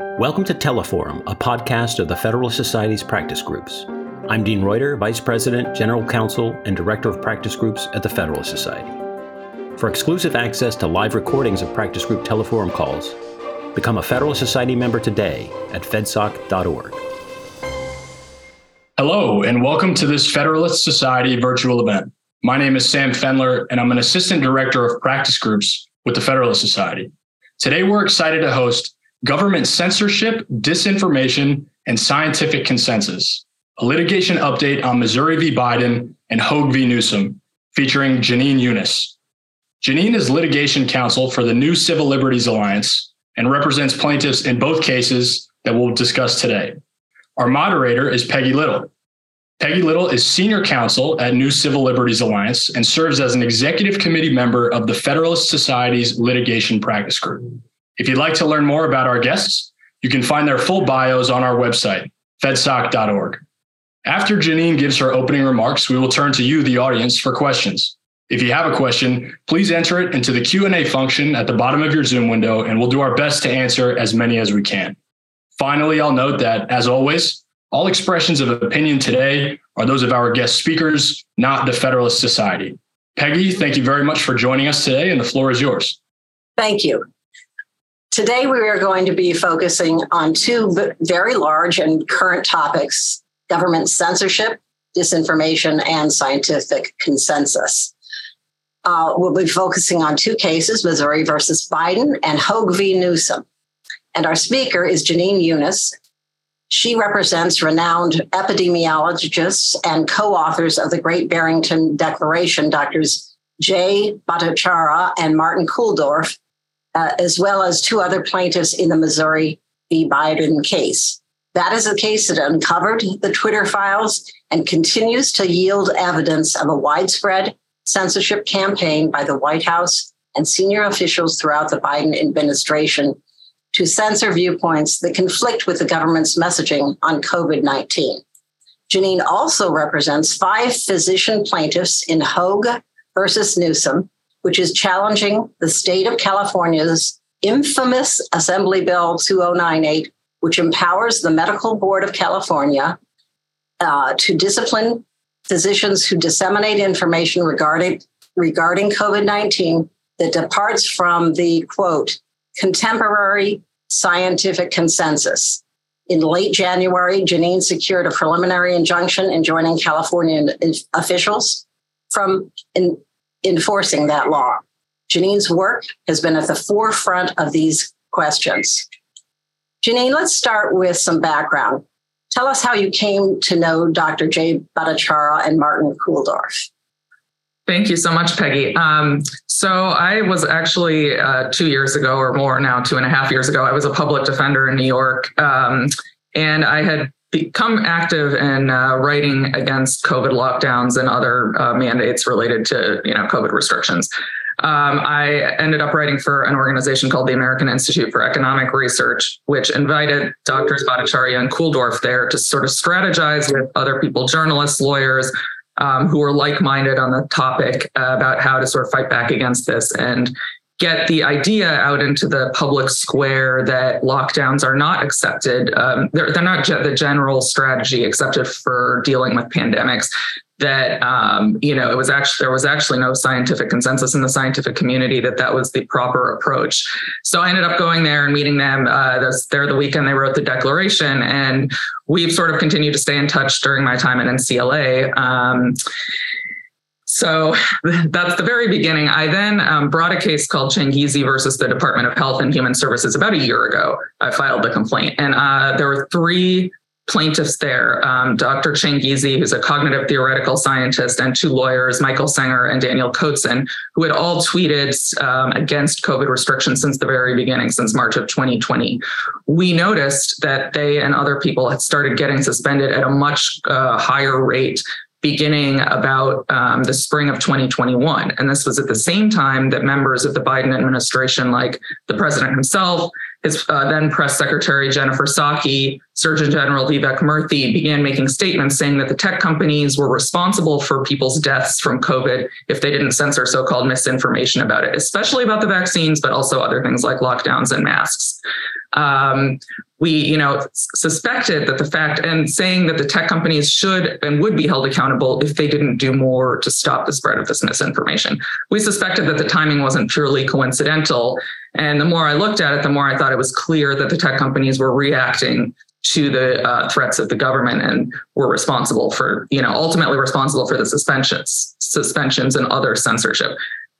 Welcome to Teleforum, a podcast of the Federalist Society's practice groups. I'm Dean Reuter, Vice President, General Counsel, and Director of Practice Groups at the Federalist Society. For exclusive access to live recordings of practice group Teleforum calls, become a Federalist Society member today at fedsoc.org. Hello, and welcome to this Federalist Society virtual event. My name is Sam Fendler, and I'm an Assistant Director of Practice Groups with the Federalist Society. Today, we're excited to host Government Censorship, Disinformation, and Scientific Consensus, a litigation update on Missouri v. Biden and Hoeg v. Newsom, featuring Jenin Younes. Jenin is litigation counsel for the New Civil Liberties Alliance and represents plaintiffs in both cases that we'll discuss today. Our moderator is Peggy Little. Peggy Little is senior counsel at New Civil Liberties Alliance and serves as an executive committee member of the Federalist Society's litigation practice group. If you'd like to learn more about our guests, you can find their full bios on our website, fedsoc.org. After Jenin gives her opening remarks, we will turn to you, the audience, for questions. If you have a question, please enter it into the Q&A function at the bottom of your Zoom window and we'll do our best to answer as many as we can. Finally, I'll note that as always, all expressions of opinion today are those of our guest speakers, not the Federalist Society. Peggy, thank you very much for joining us today and the floor is yours. Thank you. Today, we are going to be focusing on two very large and current topics government censorship, disinformation, and scientific consensus. Uh, we'll be focusing on two cases Missouri versus Biden and Hoeg v. Newsom. And our speaker is Jenin Younes. She represents renowned epidemiologists and co authors of the Great Barrington Declaration, Doctors Jay Bhattacharya and Martin Kulldorff, uh, as well as two other plaintiffs in the Missouri v. Biden case. That is a case that uncovered the Twitter files and continues to yield evidence of a widespread censorship campaign by the White House and senior officials throughout the Biden administration to censor viewpoints that conflict with the government's messaging on COVID 19. Jenin also represents five physician plaintiffs in Hoeg versus Newsom, which is challenging the state of California's infamous Assembly Bill 2098, which empowers the Medical Board of California uh, to discipline physicians who disseminate information regarding, regarding COVID 19 that departs from the quote, contemporary scientific consensus. In late January, Jenin secured a preliminary injunction enjoining California officials from in, enforcing that law. Jenin's work has been at the forefront of these questions. Jenin, let's start with some background. Tell us how you came to know Dr. Jay Bhattacharya and Martin Kulldorff. Thank you so much, Peggy. Um, so I was actually uh, two years ago or more now, two and a half years ago, I was a public defender in New York. Um, and I had become active in uh, writing against COVID lockdowns and other uh, mandates related to you know COVID restrictions. Um, I ended up writing for an organization called the American Institute for Economic Research, which invited doctors Bhattacharya and Kulldorff there to sort of strategize with other people, journalists, lawyers, um, who were like-minded on the topic uh, about how to sort of fight back against this and get the idea out into the public square that lockdowns are not accepted. Um, they're, they're not ge- the general strategy accepted for dealing with pandemics. That um, you know, it was actually there was actually no scientific consensus in the scientific community that that was the proper approach. So I ended up going there and meeting them. Uh, there the weekend they wrote the declaration, and we've sort of continued to stay in touch during my time at NCLA. Um, so that's the very beginning. I then um, brought a case called Changizi versus the Department of Health and Human Services about a year ago. I filed the complaint, and uh, there were three plaintiffs there um, Dr. Changizi, who's a cognitive theoretical scientist, and two lawyers, Michael Senger and Daniel Kotzen, who had all tweeted um, against COVID restrictions since the very beginning, since March of 2020. We noticed that they and other people had started getting suspended at a much uh, higher rate beginning about um, the spring of 2021. And this was at the same time that members of the Biden administration, like the president himself, his uh, then press secretary Jennifer Psaki, Surgeon General Vivek Murthy began making statements saying that the tech companies were responsible for people's deaths from COVID if they didn't censor so called misinformation about it, especially about the vaccines, but also other things like lockdowns and masks. Um, we, you know, suspected that the fact and saying that the tech companies should and would be held accountable if they didn't do more to stop the spread of this misinformation. We suspected that the timing wasn't purely coincidental. And the more I looked at it, the more I thought it was clear that the tech companies were reacting to the uh, threats of the government and were responsible for, you know, ultimately responsible for the suspensions, suspensions and other censorship.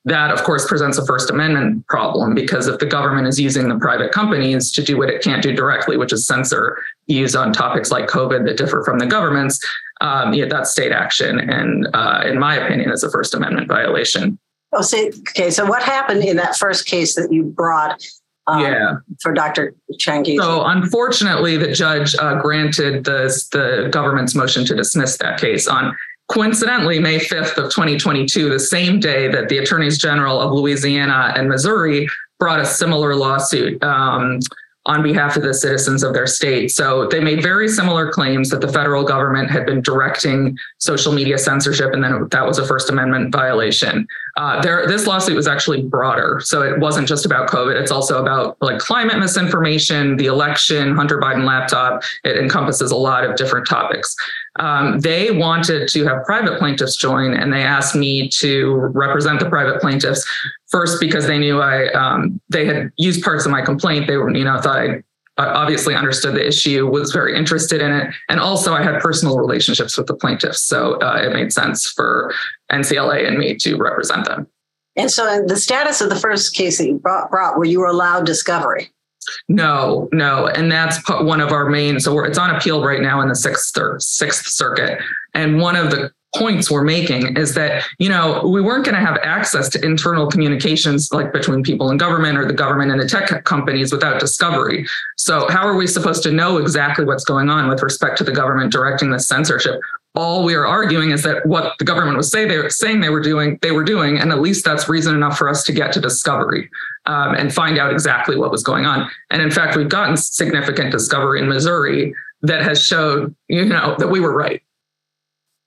That, of course, presents a First Amendment problem because if the government is using the private companies to do what it can't do directly, which is censor views on topics like COVID that differ from the government's, um, yeah, that's state action. And uh, in my opinion, is a First Amendment violation. Oh, see, okay. So what happened in that first case that you brought um, yeah. for Dr. Changizi. So unfortunately, the judge uh, granted the, the government's motion to dismiss that case on coincidentally May 5th of 2022, the same day that the attorneys general of Louisiana and Missouri brought a similar lawsuit. Um, on behalf of the citizens of their state. So they made very similar claims that the federal government had been directing social media censorship, and then that was a First Amendment violation. Uh, there, this lawsuit was actually broader, so it wasn't just about COVID. It's also about like climate misinformation, the election, Hunter Biden laptop. It encompasses a lot of different topics. Um, they wanted to have private plaintiffs join, and they asked me to represent the private plaintiffs First, because they knew I um, they had used parts of my complaint. They were, you know, thought I obviously understood the issue, was very interested in it, and also I had personal relationships with the plaintiffs, so uh, it made sense for NCLA and me to represent them. And so, the status of the first case that you brought, brought were you were allowed discovery? No, no, and that's one of our main. So it's on appeal right now in the sixth sixth circuit, and one of the points we're making is that you know we weren't going to have access to internal communications like between people in government or the government and the tech companies without discovery. So how are we supposed to know exactly what's going on with respect to the government directing this censorship? All we are arguing is that what the government was say they were saying they were doing they were doing and at least that's reason enough for us to get to discovery um, and find out exactly what was going on and in fact we've gotten significant discovery in missouri that has showed you know that we were right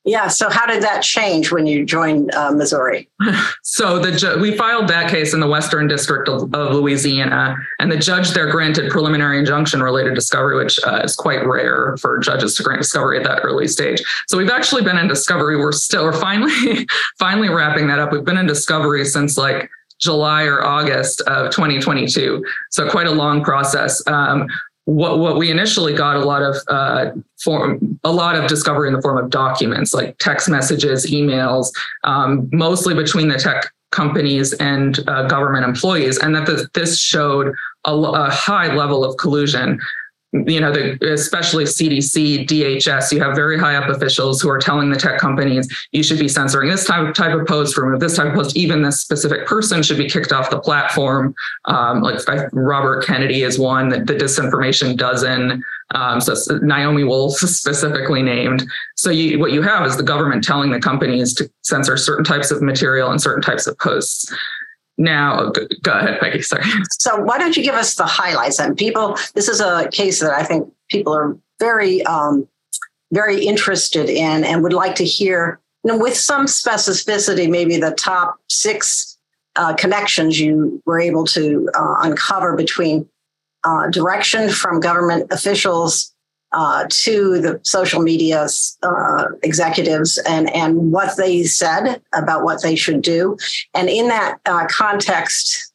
yeah. So how did that change when you joined uh, Missouri? so the ju- we filed that case in the Western District of, of, Louisiana, and the judge there granted preliminary injunction related discovery, which uh, is quite rare for judges to grant discovery at that early stage. So we've actually been in discovery. We're still we're finally finally wrapping that up. We've been in discovery since like July or August of 2022. So quite a long process. Um, what what we initially got a lot of uh, form a lot of discovery in the form of documents like text messages, emails, um, mostly between the tech companies and uh, government employees, and that the, this showed a, a, high level of collusion you know, the, especially CDC, DHS, you have very high up officials who are telling the tech companies you should be censoring this type of type of post, remove this type of post. Even this specific person should be kicked off the platform. Um, like Robert Kennedy is one that the disinformation dozen. Um, so Naomi Wolf specifically named. So you, what you have is the government telling the companies to censor certain types of material and certain types of posts. Now, go ahead, Peggy. Sorry. So, why don't you give us the highlights? And people, this is a case that I think people are very, um, very interested in and would like to hear, you know, with some specificity, maybe the top six uh, connections you were able to uh, uncover between uh, direction from government officials uh, to the social media uh, executives and, and what they said about what they should do. And in that uh, context,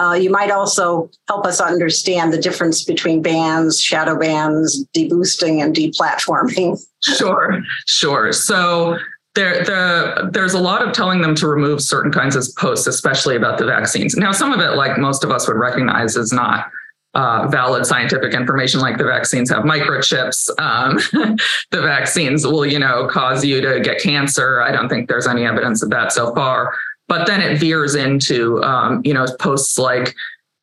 uh, you might also help us understand the difference between bans, shadow bans, deboosting, and deplatforming. Sure, sure. So there, the, there's a lot of telling them to remove certain kinds of posts, especially about the vaccines. Now, some of it, like most of us would recognize, is not uh, valid scientific information like the vaccines have microchips um, the vaccines will you know cause you to get cancer i don't think there's any evidence of that so far but then it veers into um, you know posts like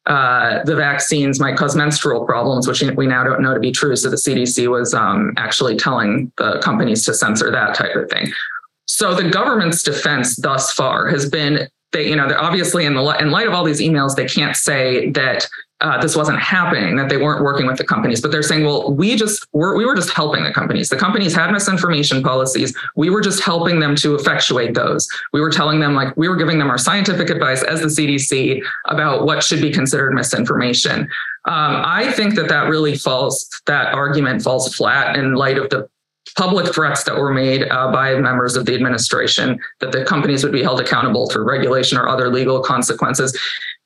uh, the vaccines might cause menstrual problems, which we now don't know to be true. So the CDC was um, actually telling the companies to censor that type of thing. So the government's defense thus far has been they, you know, they're obviously in the in light of all these emails, they can't say that uh, this wasn't happening, that they weren't working with the companies, but they're saying, well, we just were, we were just helping the companies. The companies had misinformation policies. We were just helping them to effectuate those. We were telling them, like, we were giving them our scientific advice as the CDC about what should be considered misinformation. Um, I think that that really falls, that argument falls flat in light of the public threats that were made uh, by members of the administration that the companies would be held accountable for regulation or other legal consequences.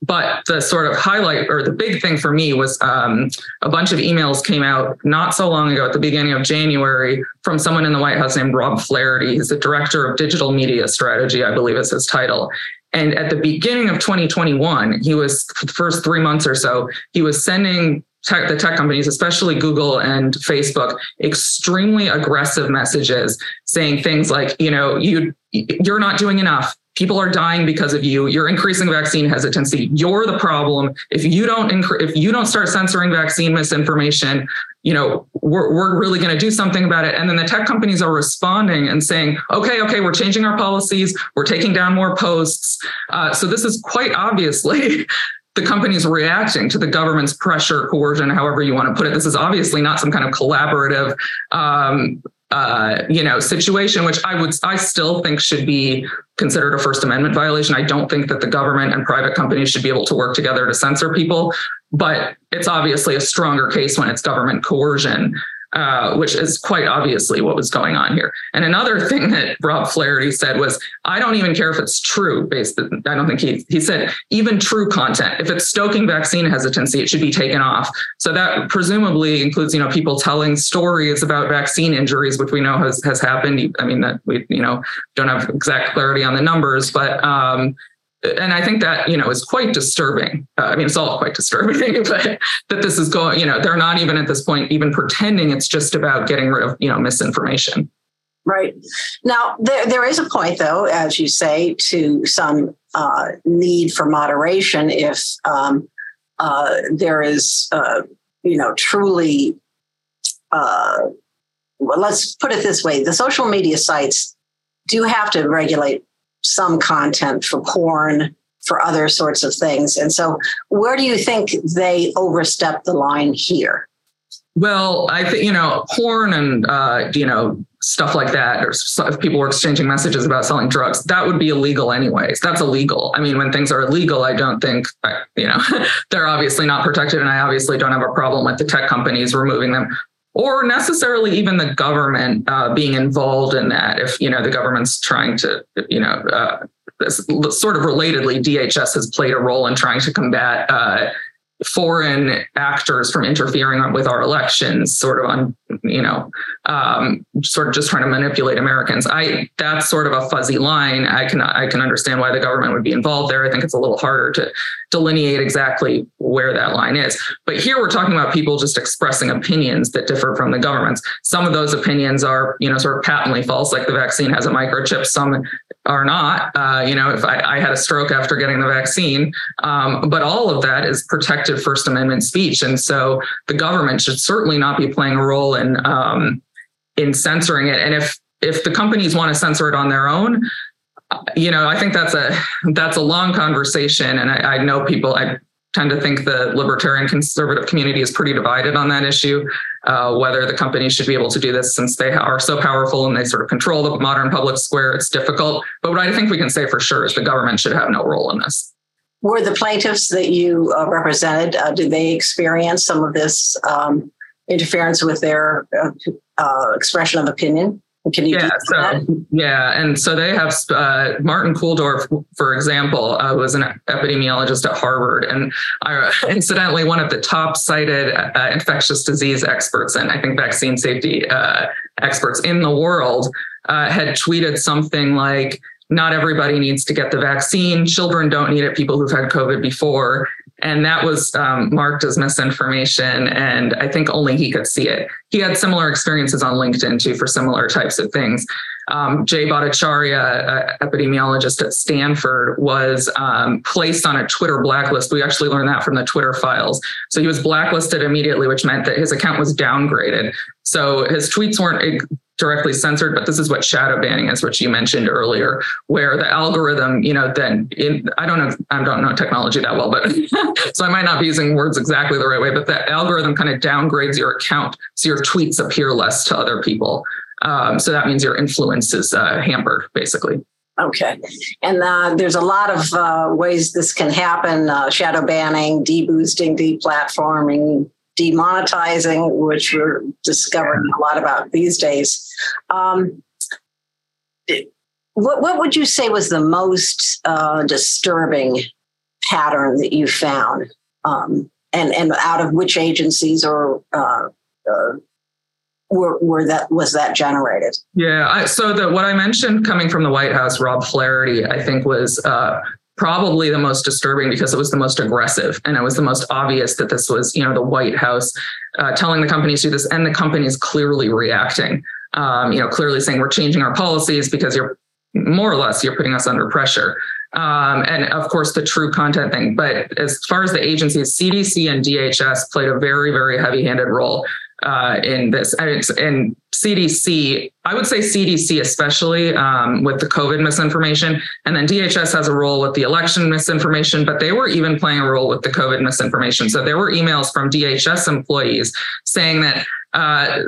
But the sort of highlight or the big thing for me was um, a bunch of emails came out not so long ago at the beginning of January from someone in the White House named Rob Flaherty. He's the director of digital media strategy, I believe is his title. And at the beginning of 2021, he was the first three months or so, he was sending tech, the tech companies, especially Google and Facebook, extremely aggressive messages saying things like, you know, you you're not doing enough. People are dying because of you. You're increasing vaccine hesitancy. You're the problem. If you don't if you don't start censoring vaccine misinformation, you know, we're, we're really going to do something about it. And then the tech companies are responding and saying, okay, okay, we're changing our policies. We're taking down more posts. Uh, so this is quite obviously the company's reacting to the government's pressure, coercion, however you want to put it. This is obviously not some kind of collaborative, um, uh, you know, situation, which I would, I still think should be considered a First Amendment violation. I don't think that the government and private companies should be able to work together to censor people, but it's obviously a stronger case when it's government coercion. Uh, which is quite obviously what was going on here. And another thing that Rob Flaherty said was, I don't even care if it's true. Based, I don't think he he said even true content. If it's stoking vaccine hesitancy, it should be taken off. So that presumably includes, you know, people telling stories about vaccine injuries, which we know has has happened. I mean, that we you know don't have exact clarity on the numbers, but um, and I think that you know is quite disturbing. Uh, I mean, it's all quite disturbing, but that this is going. You know, they're not even at this point even pretending it's just about getting rid of you know misinformation. Right now, there there is a point, though, as you say, to some uh, need for moderation if um, uh, there is, uh, you know, truly. Uh, well, let's put it this way: the social media sites do have to regulate some content for porn, for other sorts of things. And so, where do you think they overstep the line here? Well, I think you know, porn and uh, you know stuff like that, or if people were exchanging messages about selling drugs, that would be illegal anyways. That's illegal. I mean, when things are illegal, I don't think you know they're obviously not protected, and I obviously don't have a problem with the tech companies removing them or necessarily even the government uh, being involved in that. If you know the government's trying to, you know, uh, sort of relatedly, DHS has played a role in trying to combat uh, foreign actors from interfering with our elections, sort of on, you know, um, sort of just trying to manipulate Americans. I that's sort of a fuzzy line. I can I can understand why the government would be involved there. I think it's a little harder to delineate exactly where that line is. But here we're talking about people just expressing opinions that differ from the government's. Some of those opinions are, you know, sort of patently false, like the vaccine has a microchip. Some are not. Uh, you know, if I, I, had a stroke after getting the vaccine, um, but all of that is protected First Amendment speech, and so the government should certainly not be playing a role in um, in censoring it. And if if the companies want to censor it on their own, you know, I think that's a that's a long conversation, and I, I know people. I tend to think the libertarian conservative community is pretty divided on that issue, uh, whether the companies should be able to do this since they are so powerful and they sort of control the modern public square. It's difficult. But what I think we can say for sure is the government should have no role in this. Were the plaintiffs that you uh, represented, uh, did they experience some of this um, interference with their uh, uh, expression of opinion? Can you yeah, so, yeah, and so they have uh, Martin Kulldorff, for example, uh, was an epidemiologist at Harvard, and uh, incidentally one of the top cited uh, infectious disease experts and I think vaccine safety uh, experts in the world, uh, had tweeted something like, "Not everybody needs to get the vaccine. Children don't need it. People who've had COVID before." And that was um, marked as misinformation. And I think only he could see it. He had similar experiences on LinkedIn too for similar types of things. Um, Jay Bhattacharya, epidemiologist at Stanford, was um, placed on a Twitter blacklist. We actually learned that from the Twitter files. So he was blacklisted immediately, which meant that his account was downgraded. So his tweets weren't directly censored, but this is what shadow banning is, which you mentioned earlier, where the algorithm, you know, then in, I don't know, I don't know technology that well, but so I might not be using words exactly the right way, but the algorithm kind of downgrades your account so your tweets appear less to other people. Um, so that means your influence is uh, hampered, basically. Okay. And uh, there's a lot of uh, ways this can happen uh, shadow banning, deboosting, deplatforming, demonetizing, which we're discovering a lot about these days. Um, what, what would you say was the most uh, disturbing pattern that you found? Um, and, and out of which agencies or uh, uh, were, were that was that generated? Yeah, I, so the what I mentioned coming from the White House, Rob Flaherty, I think was uh, probably the most disturbing because it was the most aggressive and it was the most obvious that this was you know the White House uh, telling the companies to do this and the companies clearly reacting. Um, you know, clearly saying we're changing our policies because you're more or less you're putting us under pressure. Um, and of course the true content thing. But as far as the agencies, CDC and DHS played a very, very heavy-handed role uh, in this. And, and, CDC, I would say CDC especially um, with the COVID misinformation, and then DHS has a role with the election misinformation, but they were even playing a role with the COVID misinformation. So there were emails from DHS employees saying that uh,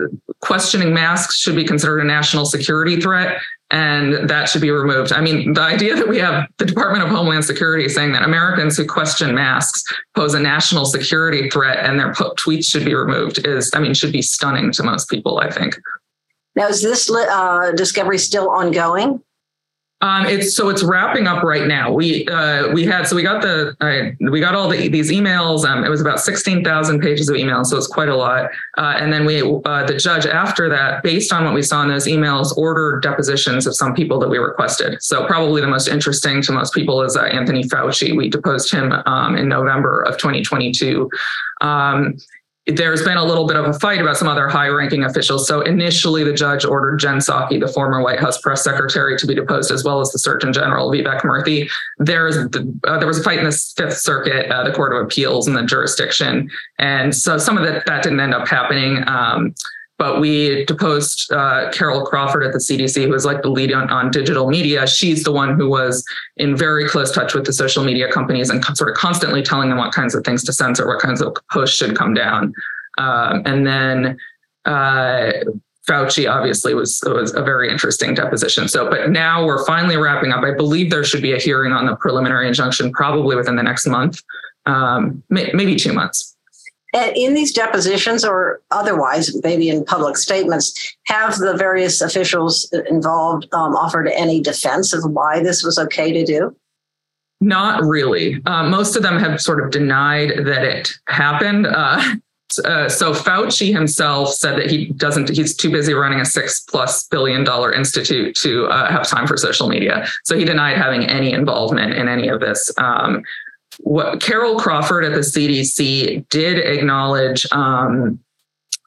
questioning masks should be considered a national security threat and that should be removed. I mean, the idea that we have the Department of Homeland Security saying that Americans who question masks pose a national security threat and their tweets should be removed is, I mean, should be stunning to most people, I think. Now, is this uh, discovery still ongoing? Um, it's so it's wrapping up right now. We uh, we had so we got the uh, we got all the, these emails. Um, it was about sixteen thousand pages of emails, so it's quite a lot. Uh, and then we uh, the judge after that, based on what we saw in those emails, ordered depositions of some people that we requested. So probably the most interesting to most people is uh, Anthony Fauci. We deposed him um, in November of 2022. Um, there's been a little bit of a fight about some other high ranking officials. So initially, the judge ordered Jen Psaki, the former White House press secretary, to be deposed, as well as the Surgeon General, Vivek Murthy. There's, uh, there was a fight in the Fifth Circuit, uh, the Court of Appeals, and the jurisdiction. And so some of that, that didn't end up happening. Um, but we deposed uh, Carol Crawford at the CDC, who was like the lead on, on, digital media. She's the one who was in very close touch with the social media companies and sort of constantly telling them what kinds of things to censor, what kinds of posts should come down. Um, and then uh, Fauci obviously was was a very interesting deposition. So, but now we're finally wrapping up. I believe there should be a hearing on the preliminary injunction probably within the next month, um, may, maybe two months in these depositions or otherwise, maybe in public statements, have the various officials involved um, offered any defense of why this was okay to do? Not really. Uh, most of them have sort of denied that it happened. Uh, uh, so Fauci himself said that he doesn't. He's too busy running a six plus billion dollar institute to uh, have time for social media. So he denied having any involvement in any of this. Um, what Carol Crawford at the CDC did acknowledge um,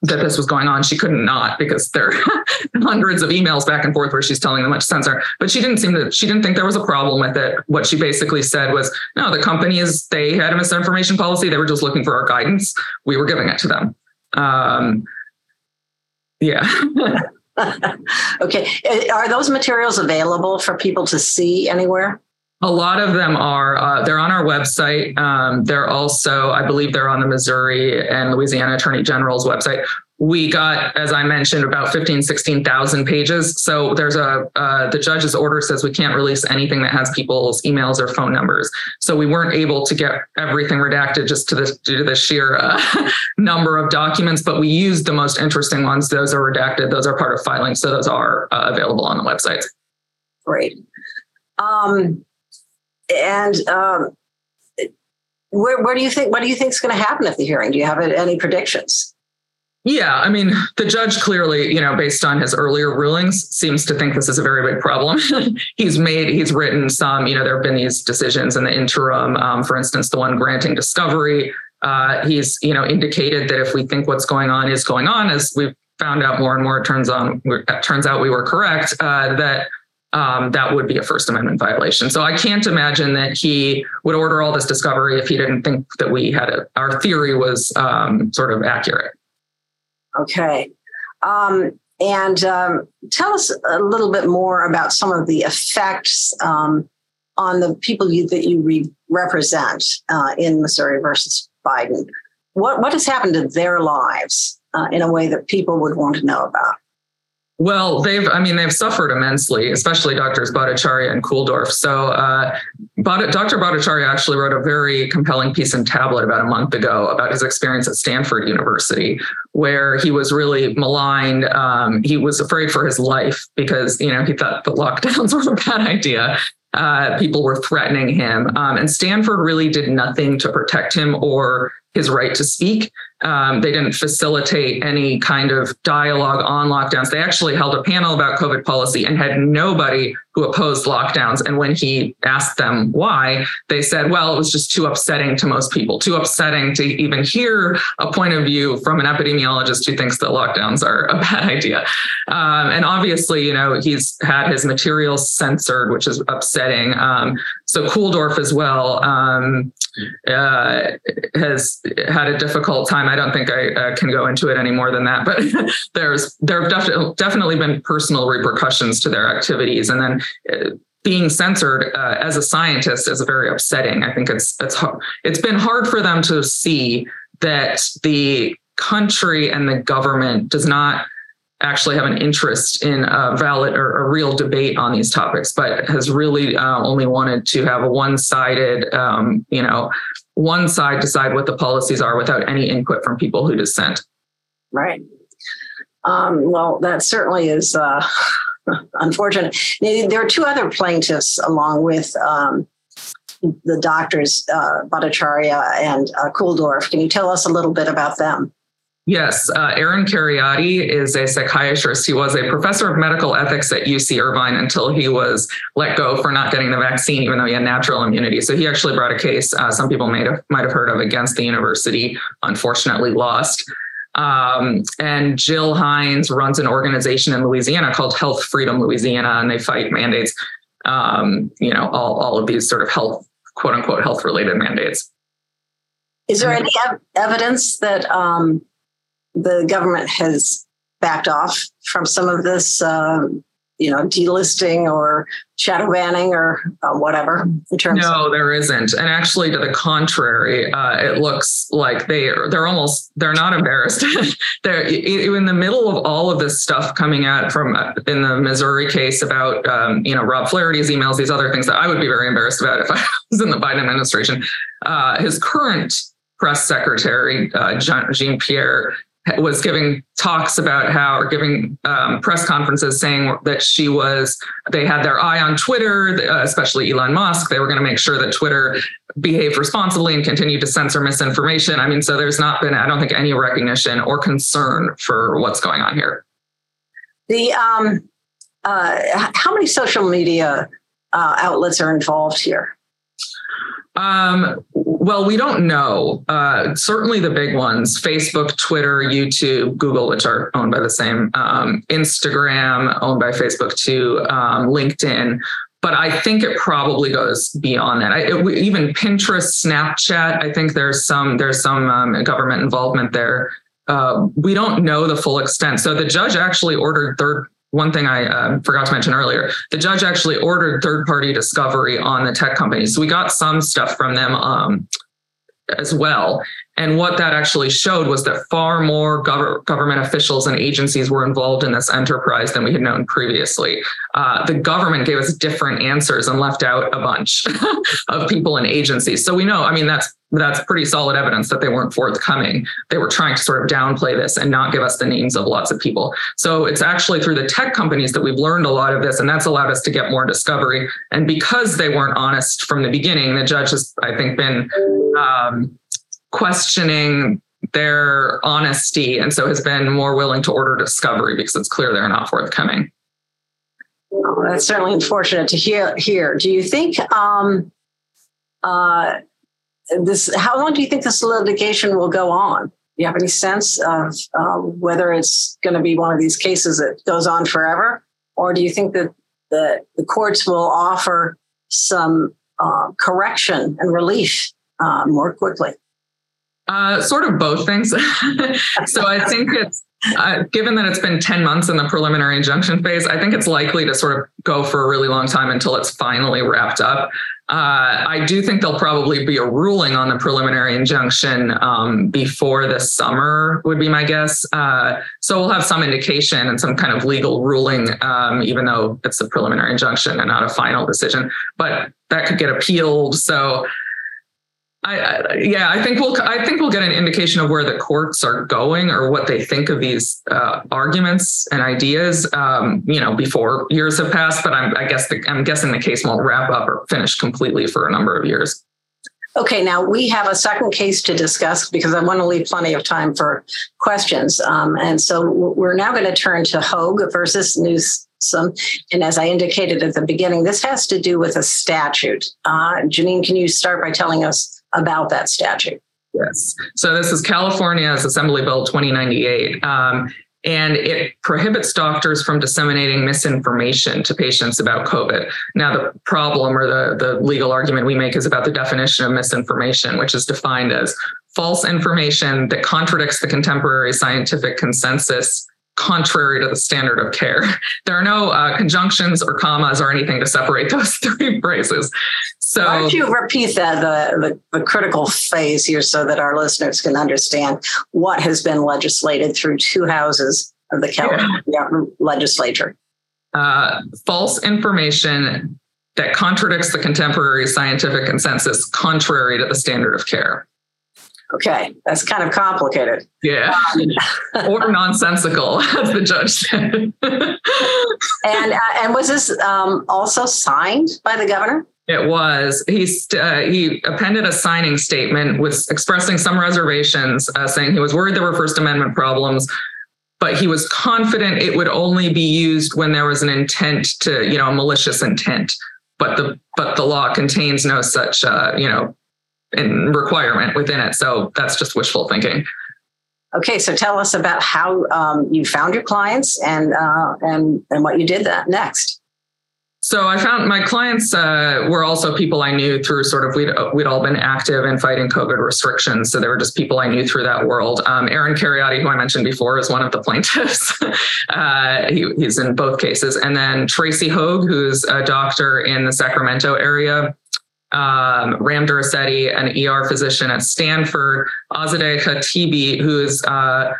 that this was going on. She couldn't not because there are hundreds of emails back and forth where she's telling them to censor. But she didn't seem to. She didn't think there was a problem with it. What she basically said was, no, the company is they had a misinformation policy. They were just looking for our guidance. We were giving it to them. Um, yeah. okay. Are those materials available for people to see anywhere? A lot of them are. Uh, they're on our website. Um, they're also, I believe, they're on the Missouri and Louisiana Attorney General's website. We got, as I mentioned, about 15, 16,000 pages. So there's a, uh, the judge's order says we can't release anything that has people's emails or phone numbers. So we weren't able to get everything redacted just to the, due to the sheer uh, number of documents, but we used the most interesting ones. Those are redacted. Those are part of filing. So those are uh, available on the website. Great. Um, and um, where, where do you think what do you think is going to happen at the hearing? Do you have any predictions? Yeah, I mean, the judge clearly, you know, based on his earlier rulings, seems to think this is a very big problem. he's made, he's written some, you know, there have been these decisions in the interim. Um, for instance, the one granting discovery. Uh, he's, you know, indicated that if we think what's going on is going on, as we've found out more and more, it turns on, it turns out we were correct. Uh, that um, that would be a First Amendment violation. So I can't imagine that he would order all this discovery if he didn't think that we had our theory was um, sort of accurate. Okay. Um, and um, tell us a little bit more about some of the effects um, on the people you, that you re- represent uh, in Missouri versus Biden. What, what has happened to their lives uh, in a way that people would want to know about? Well, they've, I mean, they've suffered immensely, especially doctors Bhattacharya and Kulldorff. So, uh, Dr. Bhattacharya actually wrote a very compelling piece in Tablet about a month ago about his experience at Stanford University, where he was really maligned. Um, he was afraid for his life because, you know, he thought the lockdowns were a bad idea. Uh, people were threatening him. Um, and Stanford really did nothing to protect him or his right to speak. Um, they didn't facilitate any kind of dialogue on lockdowns. They actually held a panel about COVID policy and had nobody who opposed lockdowns. And when he asked them why, they said, well, it was just too upsetting to most people, too upsetting to even hear a point of view from an epidemiologist who thinks that lockdowns are a bad idea. Um, and obviously, you know, he's had his materials censored, which is upsetting. Um, so Kulldorff as well um, uh, has had a difficult time. I don't think I uh, can go into it any more than that, but there's there have definitely definitely been personal repercussions to their activities, and then. Being censored uh, as a scientist is very upsetting. I think it's it's it's been hard for them to see that the country and the government does not actually have an interest in a valid or a real debate on these topics, but has really uh, only wanted to have a one-sided, um, you know, one side decide what the policies are without any input from people who dissent. Right. Um, well, that certainly is uh, unfortunate. There are two other plaintiffs, along with um, the doctors uh, Bhattacharya and uh, Kulldorff. Can you tell us a little bit about them? Yes, uh, Aaron Kheriaty is a psychiatrist. He was a professor of medical ethics at UC Irvine until he was let go for not getting the vaccine, even though he had natural immunity. So he actually brought a case. Uh, some people might have might have heard of against the university. Unfortunately, lost. Um, and Jill Hines runs an organization in Louisiana called Health Freedom Louisiana, and they fight mandates. Um, you know, all all of these sort of health quote unquote health related mandates. Is there any ev- evidence that um, the government has backed off from some of this, um, you know, delisting or shadow banning or uh, whatever in terms. No, of- there isn't, and actually, to the contrary, uh, it looks like they they're almost they're not embarrassed. they're in the middle of all of this stuff coming out from uh, in the Missouri case about um, you know Rob Flaherty's emails, these other things that I would be very embarrassed about if I was in the Biden administration. Uh, his current press secretary, uh, Jean Pierre, was giving talks about how, or giving um, press conferences saying that she was, they had their eye on Twitter, uh, especially Elon Musk. They were going to make sure that Twitter behaved responsibly and continued to censor misinformation. I mean, so there's not been, I don't think, any recognition or concern for what's going on here. The um, uh, how many social media uh, outlets are involved here? Um, well, we don't know. Uh, certainly the big ones Facebook, Twitter, YouTube, Google, which are owned by the same, um, Instagram, owned by Facebook too, um, LinkedIn. But I think it probably goes beyond that. I, it, even Pinterest, Snapchat. I think there's some there's some um, government involvement there. Uh, we don't know the full extent. So the judge actually ordered third one thing I uh, forgot to mention earlier, the judge actually ordered third party discovery on the tech companies. So we got some stuff from them um, as well. And what that actually showed was that far more gov- government officials and agencies were involved in this enterprise than we had known previously. Uh, the government gave us different answers and left out a bunch of people and agencies. So we know, I mean, that's that's pretty solid evidence that they weren't forthcoming. They were trying to sort of downplay this and not give us the names of lots of people. So it's actually through the tech companies that we've learned a lot of this, and that's allowed us to get more discovery. And because they weren't honest from the beginning, the judge has, I think, been um, questioning their honesty and so has been more willing to order discovery because it's clear they're not forthcoming. Oh, that's certainly unfortunate to hear. Here, do you think um, uh, this? How long do you think this litigation will go on? Do you have any sense of um, whether it's going to be one of these cases that goes on forever, or do you think that the the courts will offer some uh, correction and relief uh, more quickly? Uh, sort of both things. so I think it's uh, given that it's been 10 months in the preliminary injunction phase, I think it's likely to sort of go for a really long time until it's finally wrapped up. Uh, I do think there'll probably be a ruling on the preliminary injunction um, before the summer, would be my guess. Uh, so we'll have some indication and some kind of legal ruling, um, even though it's a preliminary injunction and not a final decision. But that could get appealed. So I, I, yeah, I think we'll I think we'll get an indication of where the courts are going or what they think of these uh, arguments and ideas, um, you know, before years have passed. But I'm, I guess the, I'm guessing the case won't wrap up or finish completely for a number of years. Okay, now we have a second case to discuss because I want to leave plenty of time for questions. Um, and so we're now going to turn to Hoeg versus Newsom. And as I indicated at the beginning, this has to do with a statute. Uh, Jenin, can you start by telling us about that statute. Yes. So this is California's Assembly Bill 2098. Um, and it prohibits doctors from disseminating misinformation to patients about COVID. Now, the problem or the, the legal argument we make is about the definition of misinformation, which is defined as false information that contradicts the contemporary scientific consensus contrary to the standard of care. There are no uh, conjunctions or commas or anything to separate those three phrases. So, why don't you repeat that the, the, the critical phase here so that our listeners can understand what has been legislated through two houses of the California yeah. legislature? Uh, false information that contradicts the contemporary scientific consensus, contrary to the standard of care. Okay, that's kind of complicated. Yeah. Um, or nonsensical, as the judge said. and uh, and was this um, also signed by the governor? It was. He uh, he appended a signing statement with expressing some reservations, uh, saying he was worried there were First Amendment problems, but he was confident it would only be used when there was an intent to, you know, a malicious intent. But the but the law contains no such, uh, you know, requirement within it. So that's just wishful thinking. Okay, so tell us about how um, you found your clients and uh, and and what you did that next. So I found my clients uh, were also people I knew through sort of we'd we'd all been active in fighting COVID restrictions. So they were just people I knew through that world. Um, Aaron Kheriaty, who I mentioned before, is one of the plaintiffs. uh, he, he's in both cases, and then Tracy Hoeg, who's a doctor in the Sacramento area um, Ram Duriseti, an ER physician at Stanford, Azadeh Khatibi, who is uh,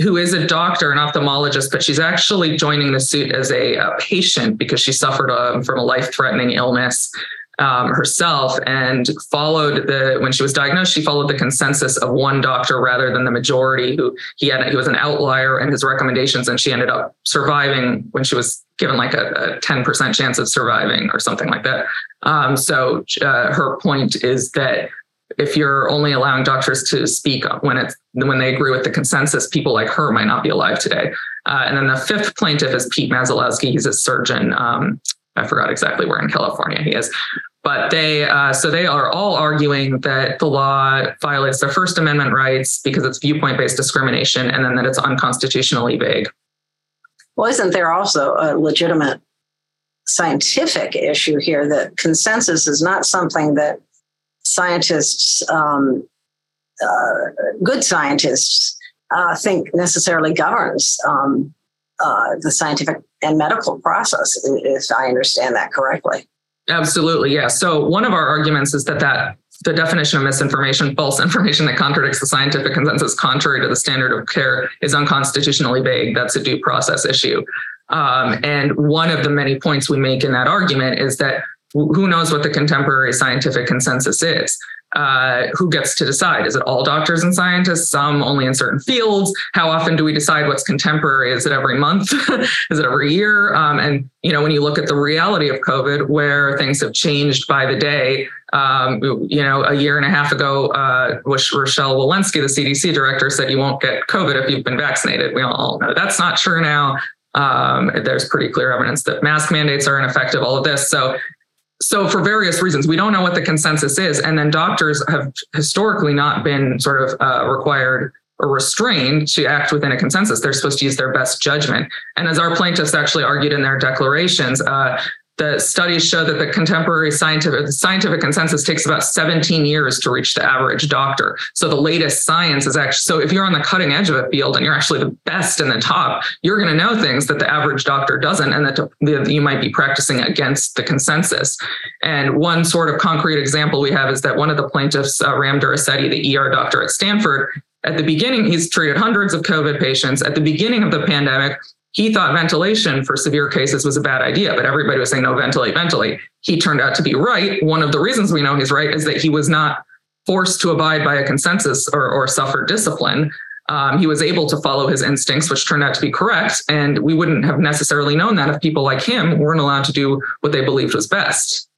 who is a doctor, an ophthalmologist, but she's actually joining the suit as a, a patient because she suffered um, from a life-threatening illness um, herself and followed the when she was diagnosed she followed the consensus of one doctor rather than the majority who he had he was an outlier in his recommendations and she ended up surviving when she was given like a, a 10% chance of surviving or something like that um, so uh, her point is that if you're only allowing doctors to speak when it's when they agree with the consensus, people like her might not be alive today. Uh, and then the fifth plaintiff is Pete Mazolewski. He's a surgeon. Um, I forgot exactly where in California he is. But they, uh, so they are all arguing that the law violates their First Amendment rights because it's viewpoint based discrimination and then that it's unconstitutionally vague. Well, isn't there also a legitimate scientific issue here that consensus is not something that scientists, um, uh, good scientists, uh, think necessarily governs um, uh, the scientific and medical process, if I understand that correctly. Absolutely, yeah. So one of our arguments is that that the definition of misinformation, false information that contradicts the scientific consensus contrary to the standard of care, is unconstitutionally vague. That's a due process issue. Um, and one of the many points we make in that argument is that who knows what the contemporary scientific consensus is? uh, who gets to decide? Is it all doctors and scientists? Some only in certain fields? How often do we decide what's contemporary? Is it every month? Is it every year? Um, and you know, when you look at the reality of COVID, where things have changed by the day, um, you know, a year and a half ago, uh, Rochelle Walensky, the CDC director, said you won't get COVID if you've been vaccinated. We all know that's not true now. Um, there's pretty clear evidence that mask mandates are ineffective, all of this. So so for various reasons we don't know what the consensus is. And then doctors have historically not been sort of uh, required or restrained to act within a consensus. They're supposed to use their best judgment. And as our plaintiffs actually argued in their declarations uh, the studies show that the contemporary scientific scientific consensus takes about 17 years to reach the average doctor. So the latest science is actually so if you're on the cutting edge of a field and you're actually the best in the top, you're going to know things that the average doctor doesn't, and that you might be practicing against the consensus. And one sort of concrete example we have is that one of the plaintiffs, uh, Ram Duriseti, the ER doctor at Stanford, at the beginning, he's treated hundreds of COVID patients. At the beginning of the pandemic, he thought ventilation for severe cases was a bad idea, but everybody was saying, no, ventilate, ventilate. He turned out to be right. One of the reasons we know he's right is that he was not forced to abide by a consensus or, or suffer discipline. Um, he was able to follow his instincts, which turned out to be correct. And we wouldn't have necessarily known that if people like him weren't allowed to do what they believed was best.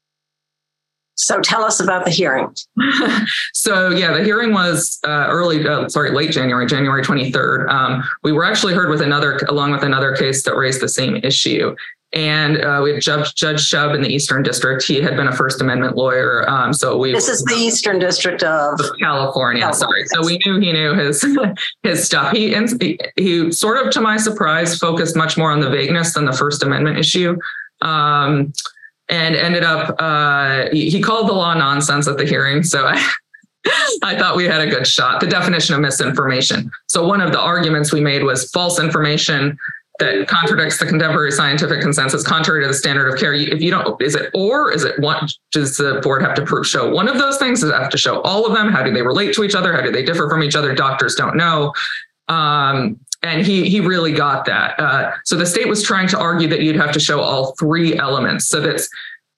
So tell us about the hearing. so yeah, the hearing was uh, early, uh, sorry, late January, January 23rd. Um, we were actually heard with another, along with another case that raised the same issue. And uh, we had Judge, Judge Shubb in the Eastern District. He had been a First Amendment lawyer. Um, so we this is the Eastern District of, California. California. Sorry. So we knew he knew his his stuff. He, he he sort of, to my surprise, focused much more on the vagueness than the First Amendment issue. Um, and ended up uh, he called the law nonsense at the hearing. So I, I thought we had a good shot. The definition of misinformation. So one of the arguments we made was false information that contradicts the contemporary scientific consensus, contrary to the standard of care. If you don't, is it or is it what does the board have to prove? Show one of those things? Does it have to show all of them? How do they relate to each other? How do they differ from each other? Doctors don't know. Um, and he he really got that. Uh, so the state was trying to argue that you'd have to show all three elements. So that's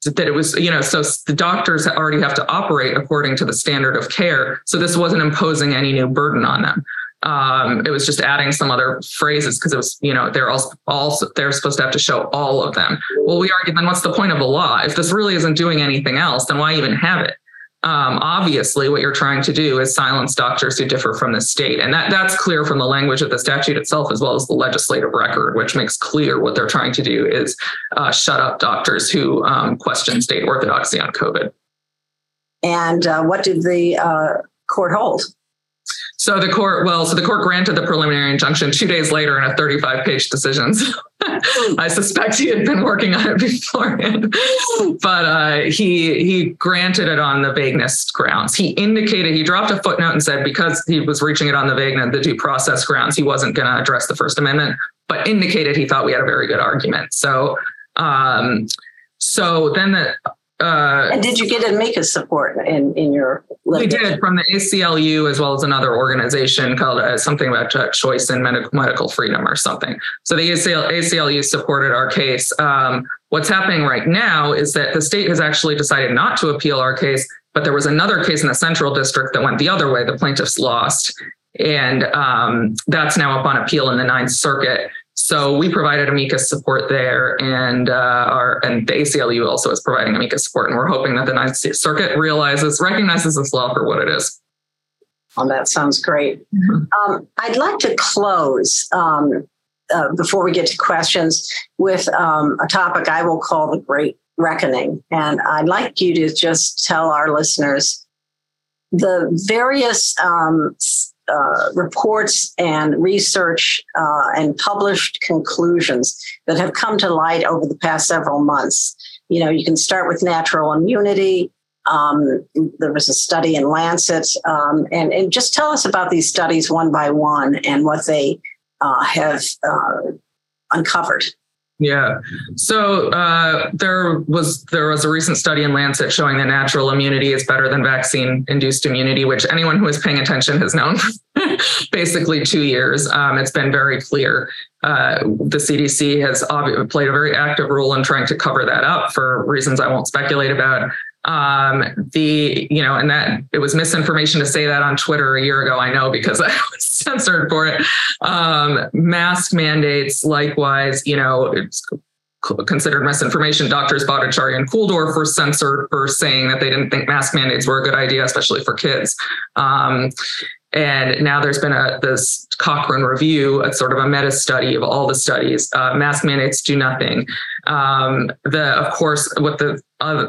that it was you know so the doctors already have to operate according to the standard of care. So this wasn't imposing any new burden on them. Um, it was just adding some other phrases because it was you know they're all also they're supposed to have to show all of them. Well, we argued then what's the point of a law if this really isn't doing anything else? Then why even have it? Um, obviously what you're trying to do is silence doctors who differ from the state. And that that's clear from the language of the statute itself as well as the legislative record which makes clear what they're trying to do is uh, shut up doctors who um, question state orthodoxy on covid. And uh, what did the uh, court hold so the court, well, so the court granted the preliminary injunction two days later in a 35 page decision. I suspect he had been working on it beforehand, but uh, he he granted it on the vagueness grounds. He indicated he dropped a footnote and said because he was reaching it on the vagueness, the due process grounds, he wasn't going to address the First Amendment, but indicated he thought we had a very good argument. So um, so then the uh, and did you get amicus support in, in your litigation? We did from the ACLU as well as another organization called uh, something about uh, choice and medical, medical freedom or something. So the ACL, ACLU supported our case. Um, what's happening right now is that the state has actually decided not to appeal our case, but there was another case in the central district that went the other way. The plaintiffs lost. And um, that's now up on appeal in the Ninth Circuit. So we provided amicus support there, and uh, our and the ACLU also is providing amicus support, and we're hoping that the Ninth Circuit realizes recognizes this law for what it is. Well, that sounds great. Mm-hmm. Um, I'd like to close um, uh, before we get to questions with um, a topic I will call the Great Reckoning, and I'd like you to just tell our listeners the various um, uh, reports and research uh, and published conclusions that have come to light over the past several months. You know, you can start with natural immunity. Um, there was a study in Lancet, um, and, and just tell us about these studies one by one and what they uh, have uh, uncovered. Yeah. So uh, there was there was a recent study in Lancet showing that natural immunity is better than vaccine induced immunity, which anyone who is paying attention has known basically two years. Um, it's been very clear. Uh, the CDC has played a very active role in trying to cover that up for reasons I won't speculate about um, the you know and that it was misinformation to say that on twitter a year ago i know because i was censored for it um, mask mandates likewise you know it's considered misinformation doctors Bhattacharya and Kulldorff were censored for saying that they didn't think mask mandates were a good idea especially for kids um, and now there's been a this Cochrane review, a sort of a meta study of all the studies. Uh, mask mandates do nothing. Um, the of course, what the uh,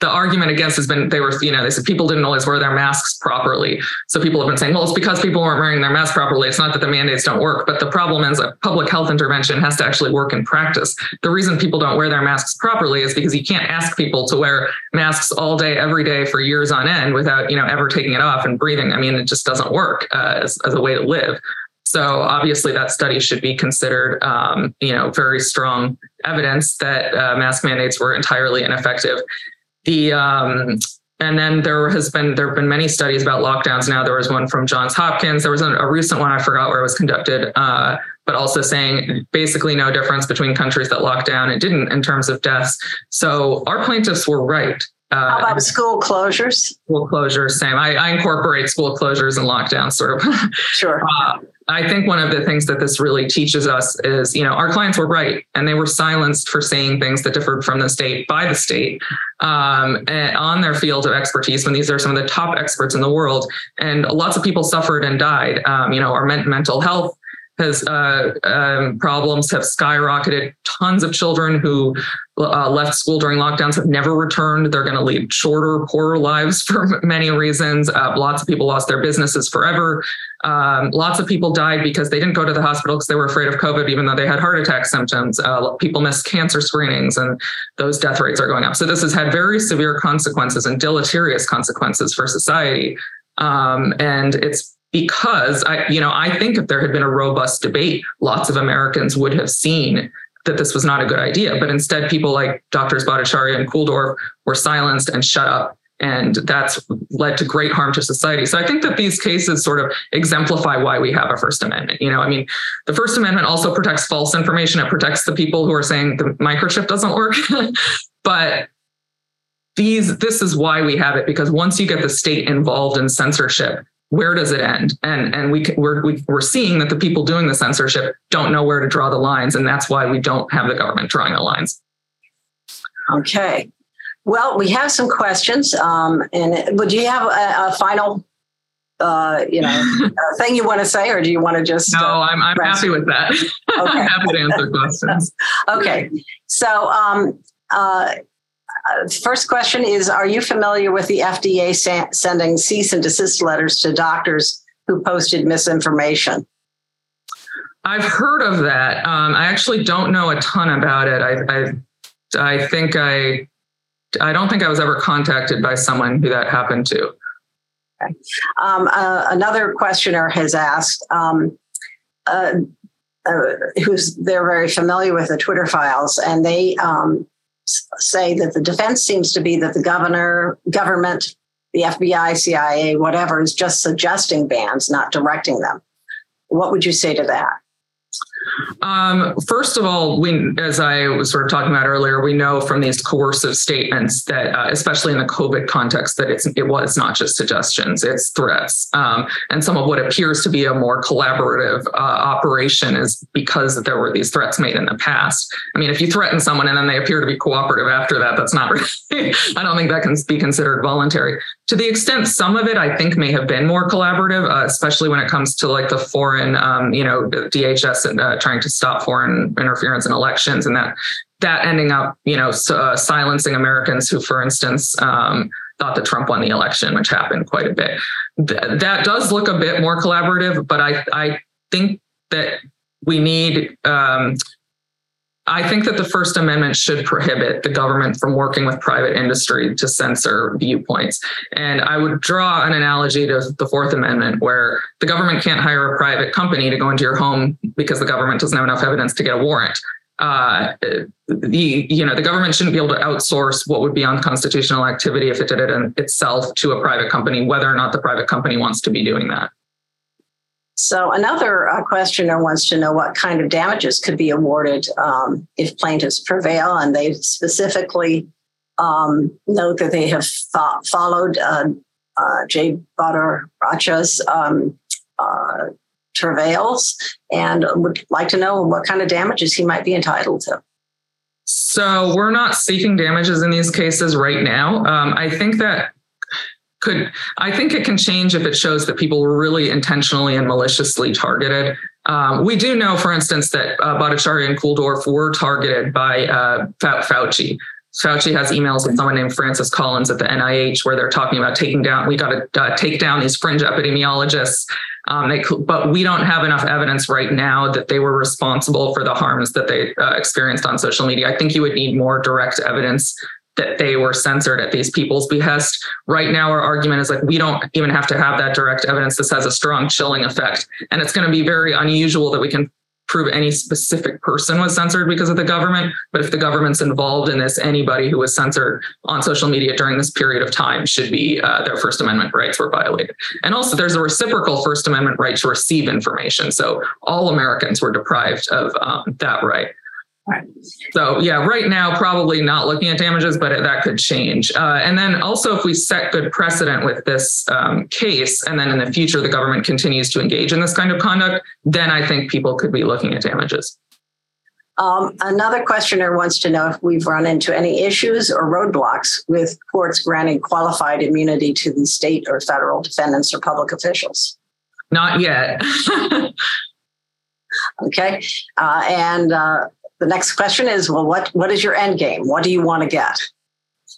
the argument against has been they were, you know, they said people didn't always wear their masks properly. So people have been saying, well, it's because people weren't wearing their masks properly. It's not that the mandates don't work, but the problem is a public health intervention has to actually work in practice. The reason people don't wear their masks properly is because you can't ask people to wear masks all day, every day for years on end without, you know, ever taking it off and breathing. I mean, it just doesn't work uh, as, as a way to live. So obviously, that study should be considered, um, you know, very strong evidence that uh, mask mandates were entirely ineffective. The um, and then there has been there have been many studies about lockdowns. Now there was one from Johns Hopkins. There was a, recent one I forgot where it was conducted, uh, but also saying basically no difference between countries that locked down and didn't in terms of deaths. So our plaintiffs were right. Uh, How about school closures? School closures, same. I, I incorporate school closures and lockdowns, sort of. Sure. Uh, I think one of the things that this really teaches us is, you know, our clients were right and they were silenced for saying things that differed from the state by the state um, on their field of expertise when these are some of the top experts in the world. And lots of people suffered and died. Um, you know, our mental health has uh, um, problems have skyrocketed. Tons of children who uh, left school during lockdowns have never returned. They're going to lead shorter, poorer lives for many reasons. Uh, lots of people lost their businesses forever. Um, lots of people died because they didn't go to the hospital because they were afraid of COVID, even though they had heart attack symptoms. Uh, people missed cancer screenings, and those death rates are going up. So this has had very severe consequences and deleterious consequences for society. Um, and it's because I, you know, I think if there had been a robust debate, lots of Americans would have seen that this was not a good idea. But instead, people like Doctors Bhattacharya and Kulldorff were silenced and shut up. And that's led to great harm to society. So I think that these cases sort of exemplify why we have a First Amendment. You know, I mean, the First Amendment also protects false information. It protects the people who are saying the microchip doesn't work. but these, this is why we have it, because once you get the state involved in censorship, where does it end? And and we we're we, are we are seeing that the people doing the censorship don't know where to draw the lines, and that's why we don't have the government drawing the lines. Okay. Well, we have some questions, um, and would you have a, a final, uh, you know, thing you want to say, or do you want to just? No, uh, I'm I'm happy with that. Okay. I'm happy to answer questions. okay, so um, uh, uh, first question is Are you familiar with the FDA sa- sending cease and desist letters to doctors who posted misinformation? I've heard of that. Um, I actually don't know a ton about it. I, I, I think I, I don't think I was ever contacted by someone who that happened to. Okay. Um, uh, another questioner has asked, um, uh, uh, who's they're very familiar with the Twitter files, and they um, say that the defense seems to be that the governor, government, the FBI, CIA, whatever, is just suggesting bans, not directing them. What would you say to that? Um, first of all, we, as I was sort of talking about earlier, we know from these coercive statements that, uh, especially in the COVID context, that it's it was not just suggestions; it's threats. Um, and some of what appears to be a more collaborative uh, operation is because there were these threats made in the past. I mean, if you threaten someone and then they appear to be cooperative after that, that's not really. I don't think that can be considered voluntary. To the extent some of it, I think, may have been more collaborative, uh, especially when it comes to like the foreign, um, you know, DHS and uh, trying to stop foreign interference in elections, and that that ending up, you know, uh, silencing Americans who, for instance, um, thought that Trump won the election, which happened quite a bit. Th- that does look a bit more collaborative, but I I think that we need um, I think that the First Amendment should prohibit the government from working with private industry to censor viewpoints. And I would draw an analogy to the Fourth Amendment, where the government can't hire a private company to go into your home because the government doesn't have enough evidence to get a warrant. Uh, the you know the government shouldn't be able to outsource what would be unconstitutional activity if it did it itself to a private company, whether or not the private company wants to be doing that. So another uh, questioner wants to know what kind of damages could be awarded um, if plaintiffs prevail, and they specifically um, note that they have fo- followed uh, uh, Jay Bhattacharya's um, uh, travails and would like to know what kind of damages he might be entitled to. So we're not seeking damages in these cases right now. Um, I think that could I think it can change if it shows that people were really intentionally and maliciously targeted. Um, we do know, for instance, that uh, Bhattacharya and Kulldorff were targeted by uh, Fauci. Fauci has emails with someone named Francis Collins at the NIH where they're talking about taking down, we got to uh, take down these fringe epidemiologists. Um, they, but we don't have enough evidence right now that they were responsible for the harms that they uh, experienced on social media. I think you would need more direct evidence that they were censored at these people's behest. Right now, our argument is like we don't even have to have that direct evidence. This has a strong chilling effect. And it's going to be very unusual that we can prove any specific person was censored because of the government. But if the government's involved in this, anybody who was censored on social media during this period of time should be uh, their First Amendment rights were violated. And also, there's a reciprocal First Amendment right to receive information. So all Americans were deprived of um, that right. Right. So yeah, right now probably not looking at damages, but that could change. Uh, and then also, if we set good precedent with this um, case, and then in the future the government continues to engage in this kind of conduct, then I think people could be looking at damages. Um, another questioner wants to know if we've run into any issues or roadblocks with courts granting qualified immunity to the state or federal defendants or public officials. Not yet. okay, uh, and uh, the next question is well what what is your end game? What do you want to get?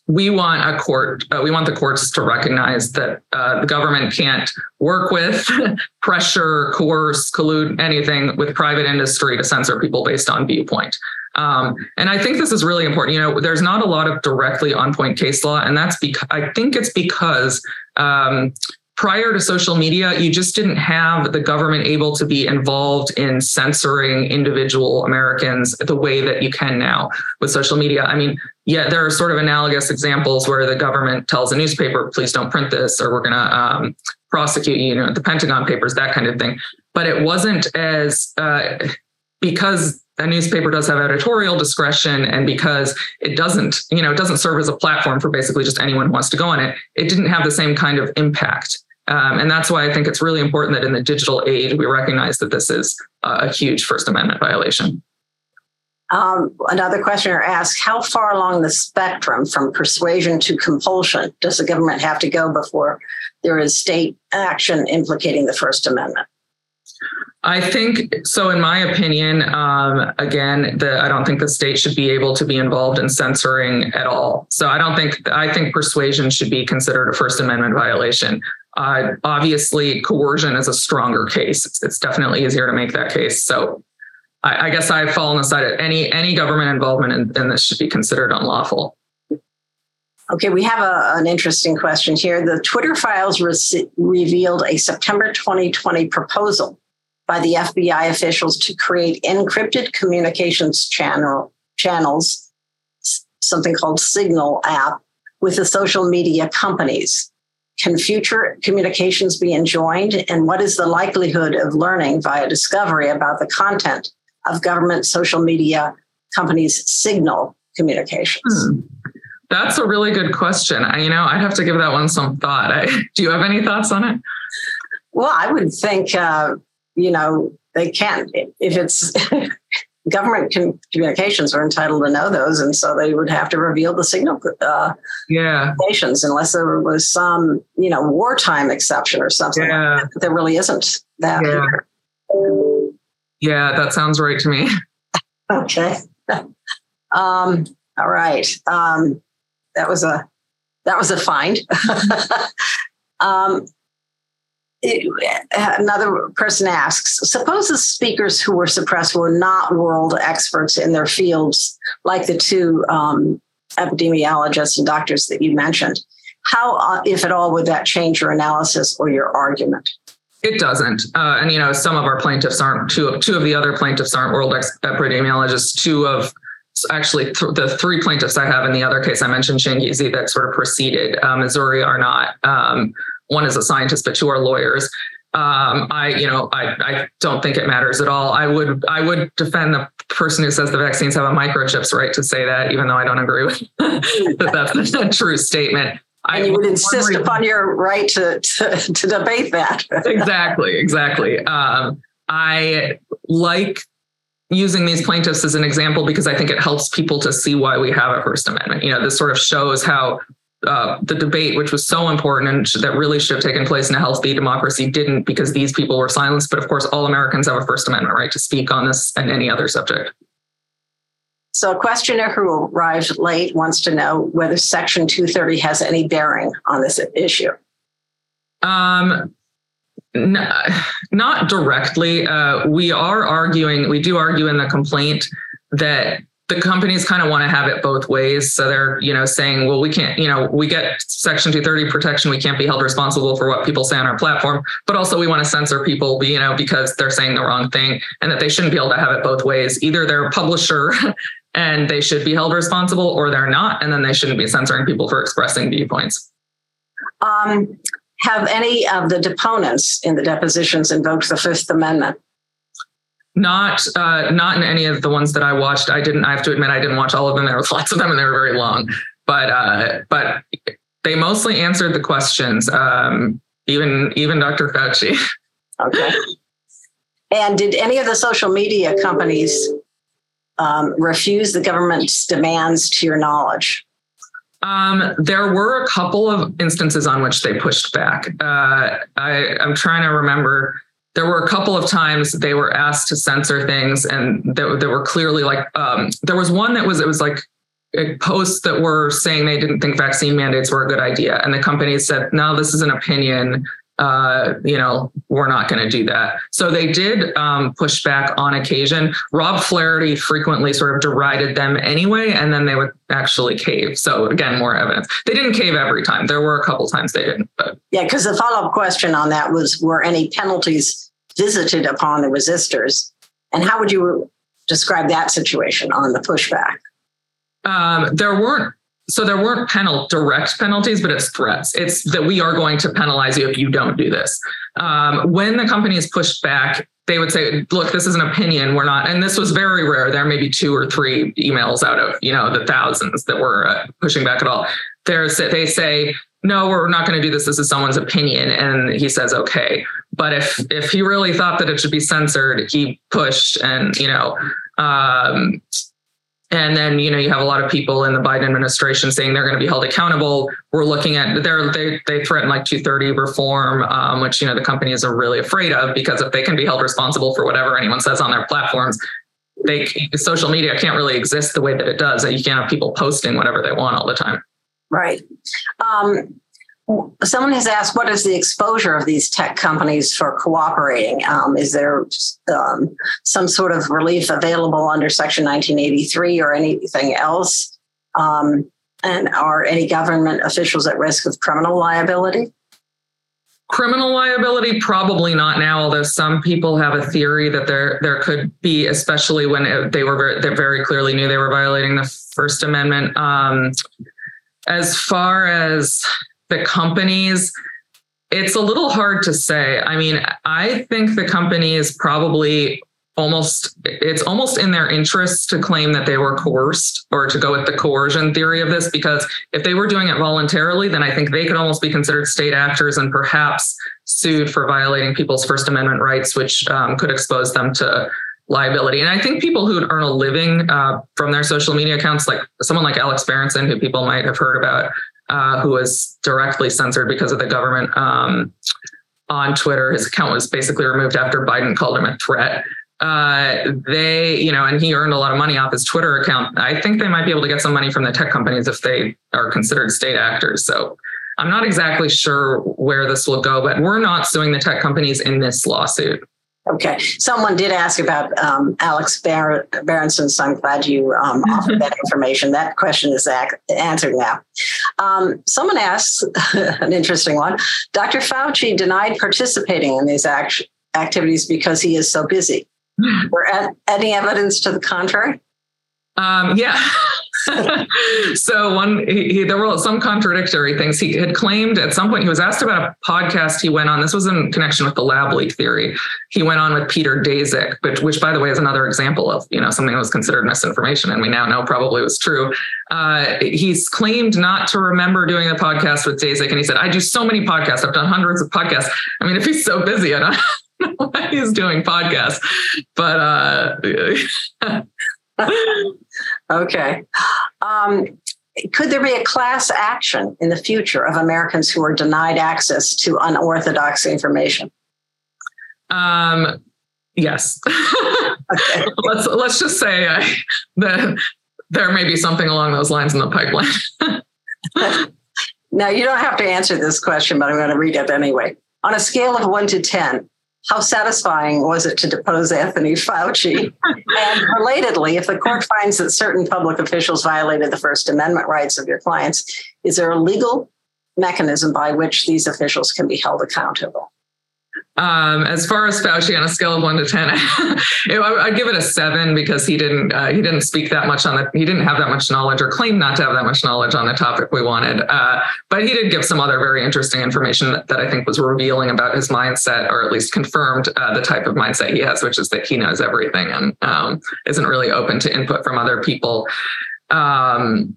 We want a court uh, we want the courts to recognize that uh, the government can't work with pressure coerce collude anything with private industry to censor people based on viewpoint. Um, and i think this is really important. You know there's not a lot of directly on point case law and that's because i think it's because um, prior to social media, you just didn't have the government able to be involved in censoring individual Americans the way that you can now with social media. I mean, yeah, there are sort of analogous examples where the government tells a newspaper, please don't print this, or we're going to um, prosecute you, you know, the Pentagon Papers, that kind of thing. But it wasn't as, uh, because a newspaper does have editorial discretion and because it doesn't you know it doesn't serve as a platform for basically just anyone who wants to go on it it didn't have the same kind of impact um, and that's why I think it's really important that in the digital age, we recognize that this is a huge First Amendment violation. Um, another questioner asks How far along the spectrum from persuasion to compulsion does the government have to go before there is state action implicating the First Amendment? I think so. In my opinion, um, again, the, I don't think the state should be able to be involved in censoring at all. So I don't think I think persuasion should be considered a First Amendment violation. Uh, obviously, coercion is a stronger case. It's, it's, definitely easier to make that case. So, I, I guess I fall on the side of any any government involvement in, in this should be considered unlawful. Okay, we have a, an interesting question here. The Twitter files re- revealed a September 2020 proposal by the FBI officials to create encrypted communications channel channels, something called Signal app, with the social media companies. Can future communications be enjoined? And what is the likelihood of learning via discovery about the content of government social media companies' signal communications? Hmm. That's a really good question. I, you know, I'd have to give that one some thought. I, do you have any thoughts on it? Well, I would think, uh, you know, they can't, if it's government communications are entitled to know those, and so they would have to reveal the signal uh, yeah. communications unless there was some you know wartime exception or something. Yeah. Like there really isn't that. Yeah. yeah, that sounds right to me. okay. um, all right. Um, that was a that was a find. um, another person asks suppose the speakers who were suppressed were not world experts in their fields like the two um, epidemiologists and doctors that you mentioned. How uh, if at all would that change your analysis or your argument? It doesn't. Uh, and you know some of our plaintiffs aren't two of two of the other plaintiffs aren't world ex- epidemiologists. Two of actually th- the three plaintiffs I have in the other case I mentioned Changizi that sort of preceded uh, Missouri are not. Um, one is a scientist, but two are lawyers. Um, I, you know, I, I don't think it matters at all. I would, I would defend the person who says the vaccines have a microchips right to say that, even though I don't agree with that. That's a true statement. And you would insist reason, upon your right to, to, to debate that. exactly, exactly. Um, I like using these plaintiffs as an example because I think it helps people to see why we have a First Amendment. You know, this sort of shows how uh, the debate, which was so important and that really should have taken place in a healthy democracy, didn't because these people were silenced. But of course, all Americans have a First Amendment right to speak on this and any other subject. So, a questioner who arrived late wants to know whether Section 230 has any bearing on this issue. Um, n- not directly. Uh, we are arguing, we do argue in the complaint that the companies kind of want to have it both ways. So they're, you know, saying, well, we can't, you know, we get Section 230 protection. We can't be held responsible for what people say on our platform, but also we want to censor people, you know, because they're saying the wrong thing and that they shouldn't be able to have it both ways. Either they're a publisher and they should be held responsible or they're not. And then they shouldn't be censoring people for expressing viewpoints. Um, have any of the deponents in the depositions invoked the Fifth Amendment? Not uh, not in any of the ones that I watched. I didn't. I have to admit, I didn't watch all of them. There was lots of them, and they were very long. But uh, but they mostly answered the questions. Um, even even Dr. Fauci. Okay. and did any of the social media companies um, refuse the government's demands to your knowledge? Um, there were a couple of instances on which they pushed back. Uh, I, I'm trying to remember there were a couple of times they were asked to censor things and that, that were clearly like um, there was one that was it was like posts that were saying they didn't think vaccine mandates were a good idea. And the company said no this is an opinion uh, you know, we're not going to do that. So they did um, push back on occasion. Rob Flaherty frequently sort of derided them anyway, and then they would actually cave. So again, more evidence. They didn't cave every time. There were a couple times they didn't. But. Yeah, because the follow up question on that was: Were any penalties visited upon the resistors, and how would you describe that situation on the pushback? Um, there weren't so there weren't penal direct penalties, but it's threats. It's that we are going to penalize you if you don't do this. Um, when the companies pushed back, they would say, "Look, this is an opinion. We're not." And this was very rare. There may be two or three emails out of you know the thousands that were uh, pushing back at all. There's they say, "No, we're not going to do this. This is someone's opinion," and he says, "Okay." But if if he really thought that it should be censored, he pushed, and you know. Um, and then, you know, you have a lot of people in the Biden administration saying they're going to be held accountable. We're looking at they're, they they threaten like 230 reform, um, which you know the companies are really afraid of because if they can be held responsible for whatever anyone says on their platforms, they social media can't really exist the way that it does. That you can't have people posting whatever they want all the time. Right. Um, Someone has asked, what is the exposure of these tech companies for cooperating? Um, is there um, some sort of relief available under Section 1983 or anything else? Um, and are any government officials at risk of criminal liability? Criminal liability, probably not now. Although some people have a theory that there there could be, especially when they were very, they very clearly knew they were violating the First Amendment. Um, as far as the companies, it's a little hard to say. I mean, I think the company is probably almost it's almost in their interests to claim that they were coerced or to go with the coercion theory of this because if they were doing it voluntarily then i think they could almost be considered state actors and perhaps sued for violating people's first amendment rights which um, could expose them to liability and i think people who earn a living uh, from their social media accounts like someone like alex berenson who people might have heard about uh, who was directly censored because of the government um, on Twitter. His account was basically removed after Biden called him a threat. Uh, they, you know, and he earned a lot of money off his Twitter account. I think they might be able to get some money from the tech companies if they are considered state actors. So I'm not exactly sure where this will go, but we're not suing the tech companies in this lawsuit. Okay. Someone did ask about um, Alex Bar- Berenson, so I'm glad you um, offered that information. That question is ac- answered now. Um, someone asks, an interesting one Dr. Fauci denied participating in these act- activities because he is so busy. Were any evidence to the contrary? Um, yeah. so one, he, he, there were some contradictory things. He had claimed at some point he was asked about a podcast he went on. This was in connection with the lab leak theory. He went on with Peter Daszak, which, which by the way is another example of you know something that was considered misinformation, and we now know probably was true. Uh, he's claimed not to remember doing a podcast with Daszak, and he said, "I do so many podcasts. I've done hundreds of podcasts. I mean, if he's so busy, I don't." know why he's doing podcasts, but uh, okay. Um, could there be a class action in the future of Americans who are denied access to unorthodox information? Um, yes. okay. let's let's just say I, the there may be something along those lines in the pipeline. now, you don't have to answer this question, but I'm going to read it anyway. On a scale of one to 10, how satisfying was it to depose Anthony Fauci? and relatedly, if the court finds that certain public officials violated the First Amendment rights of your clients, is there a legal mechanism by which these officials can be held accountable? Um, as far as Fauci on a scale of one to ten, I'd give it a seven because he didn't uh, he didn't speak that much on the he didn't have that much knowledge or claim not to have that much knowledge on the topic we wanted. Uh, but he did give some other very interesting information that, that, I think was revealing about his mindset, or at least confirmed uh, the type of mindset he has, which is that he knows everything and um, isn't really open to input from other people. Um,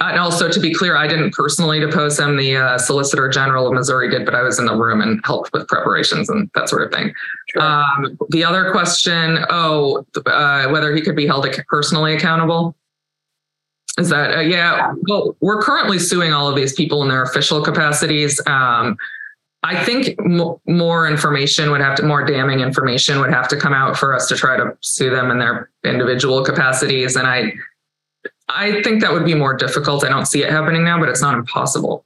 and also to be clear, I didn't personally depose him. The uh, Solicitor General of Missouri did, but I was in the room and helped with preparations and that sort of thing. Sure. Um, the other question, oh, uh, whether he could be held personally accountable. Is that uh, yeah? Well, we're currently suing all of these people in their official capacities. Um, I think m- more information would have to, more damning information would have to come out for us to try to sue them in their individual capacities. And I, I think that would be more difficult. I don't see it happening now, but it's not impossible.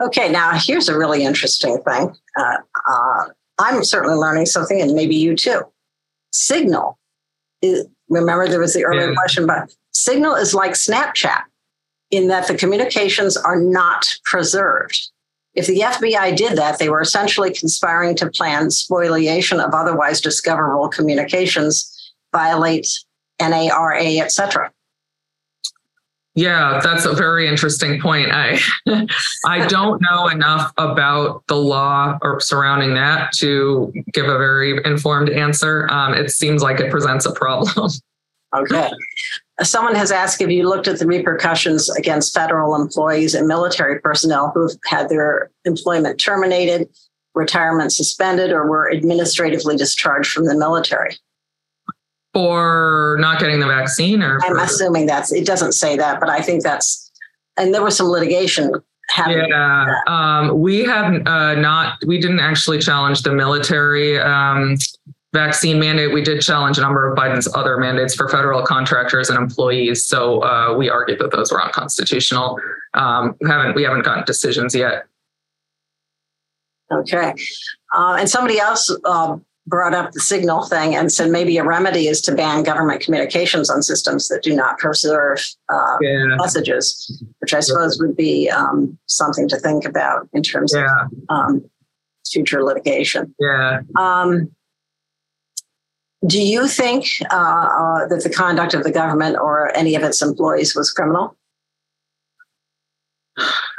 Okay, now here's a really interesting thing. Uh, uh, I'm certainly learning something, and maybe you too. Signal. Is, remember, there was the earlier yeah. question, but Signal is like Snapchat in that the communications are not preserved. If the FBI did that, they were essentially conspiring to plan spoliation of otherwise discoverable communications, violate NARA, etc. Yeah, that's a very interesting point. I I don't know enough about the law or surrounding that to give a very informed answer. Um, it seems like it presents a problem. Okay. Someone has asked if you looked at the repercussions against federal employees and military personnel who've had their employment terminated, retirement suspended, or were administratively discharged from the military for not getting the vaccine or i'm assuming that's it doesn't say that but i think that's and there was some litigation yeah um, we have uh, not we didn't actually challenge the military um, vaccine mandate. We did challenge a number of biden's other mandates for federal contractors and employees. So uh, we argued that those were unconstitutional. Um, we haven't we haven't gotten decisions yet. Okay. Uh, and somebody else um, brought up the signal thing and said maybe a remedy is to ban government communications on systems that do not preserve uh, yeah. messages, which I suppose would be um, something to think about in terms yeah. of um, future litigation. Yeah. Um, do you think uh, uh, that the conduct of the government or any of its employees was criminal?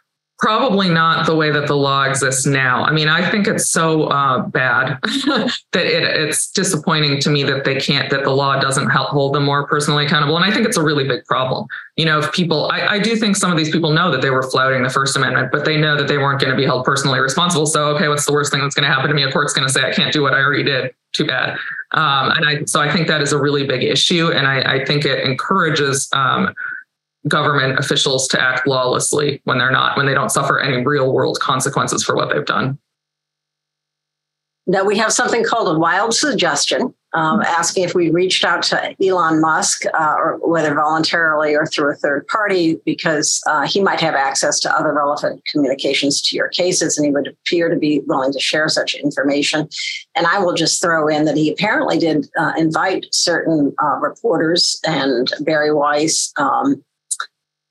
probably not the way that the law exists now. I mean, I think it's so uh, bad that it, it's disappointing to me that they can't, that the law doesn't help hold them more personally accountable. And I think it's a really big problem. You know, if people, I, I do think some of these people know that they were flouting the First Amendment, but they know that they weren't going to be held personally responsible. So, okay, what's the worst thing that's going to happen to me? A court's going to say I can't do what I already did. Too bad. Um, and I, so I think that is a really big issue. And I, I think it encourages, um, government officials to act lawlessly when they're not, when they don't suffer any real world consequences for what they've done. Now we have something called a wild suggestion, um, asking if we reached out to Elon Musk, uh, or whether voluntarily or through a third party, because uh, he might have access to other relevant communications to your cases, and he would appear to be willing to share such information. And I will just throw in that he apparently did uh, invite certain uh, reporters and Bari Weiss. Um,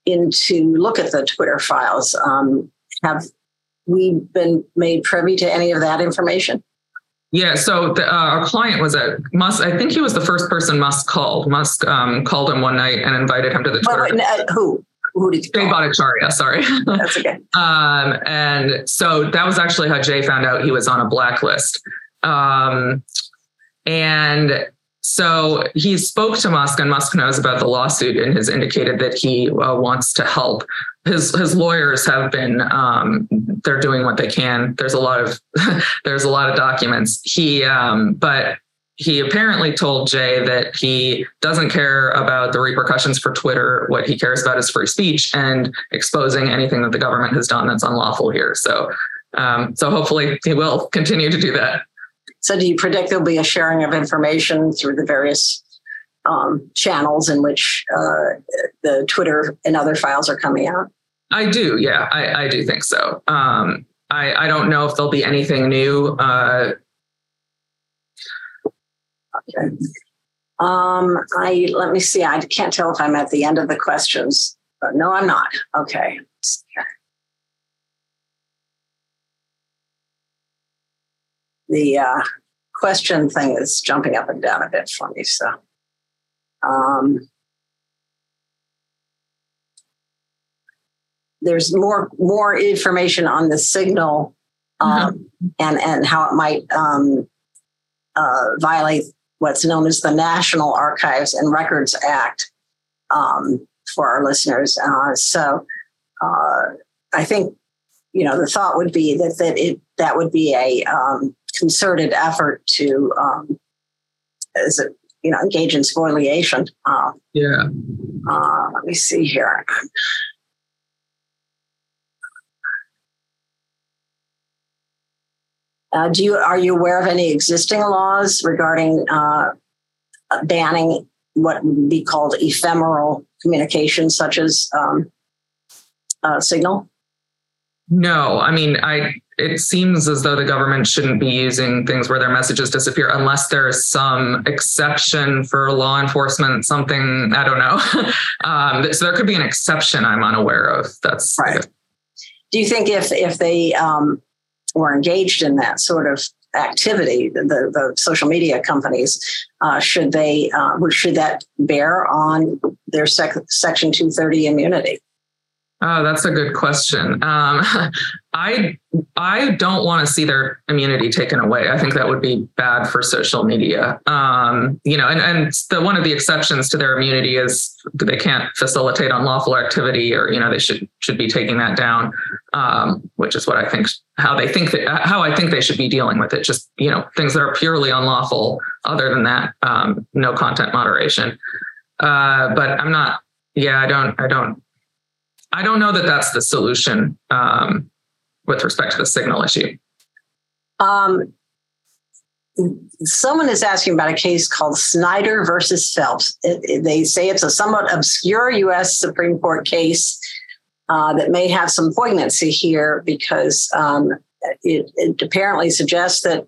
in to look at the Twitter files. Um, have we been made privy to any of that information? Yeah, so the, uh, our client was at Musk. I think he was the first person Musk called. Musk um, called him one night and invited him to the Twitter. Wait, wait, uh, who? Who did you Jay Bhattacharya, sorry. That's okay. um, and so that was actually how Jay found out he was on a blacklist. Um, and so he spoke to Musk, and Musk knows about the lawsuit and has indicated that he uh, wants to help. His his lawyers have been um, they're doing what they can. There's a lot of there's a lot of documents. He um, but he apparently told Jay that he doesn't care about the repercussions for Twitter. What he cares about is free speech and exposing anything that the government has done that's unlawful here. So um, so hopefully he will continue to do that. So, do you predict there'll be a sharing of information through the various um, channels in which uh, the Twitter and other files are coming out? I do. Yeah, I, I do think so. Um, I, I don't know if there'll be anything new. Uh, okay. Um, I let me see. I can't tell if I'm at the end of the questions. But no, I'm not. Okay. The uh, question thing is jumping up and down a bit for me. So, um, there's more more information on the signal um, mm-hmm. and and how it might um, uh, violate what's known as the National Archives and Records Act um, for our listeners. Uh, so uh, I think you know the thought would be that that it that would be a um, concerted effort to um, as a you know engage in spoliation. Uh, yeah. Uh, let me see here. Uh, do you are you aware of any existing laws regarding uh, banning what would be called ephemeral communications, such as um, uh, Signal? No, I mean, I. It seems as though the government shouldn't be using things where their messages disappear unless there's some exception for law enforcement. Something I don't know. um, so there could be an exception I'm unaware of. That's right. Do you think if if they um, were engaged in that sort of activity, the, the social media companies, uh, should they, uh, should that bear on their sec- Section 230 immunity? Oh, that's a good question. Um, I I don't want to see their immunity taken away. I think that would be bad for social media. Um, you know, and and the one of the exceptions to their immunity is they can't facilitate unlawful activity, or you know, they should should be taking that down. Um, which is what I think how they think that how I think they should be dealing with it. Just you know, things that are purely unlawful. Other than that, um, no content moderation. Uh, but I'm not. Yeah, I don't. I don't I don't know that that's the solution um, with respect to the signal issue. Um, someone is asking about a case called Snyder versus Phelps. It, it, they say it's a somewhat obscure U.S. Supreme Court case uh, that may have some poignancy here because um, it, it, apparently suggests that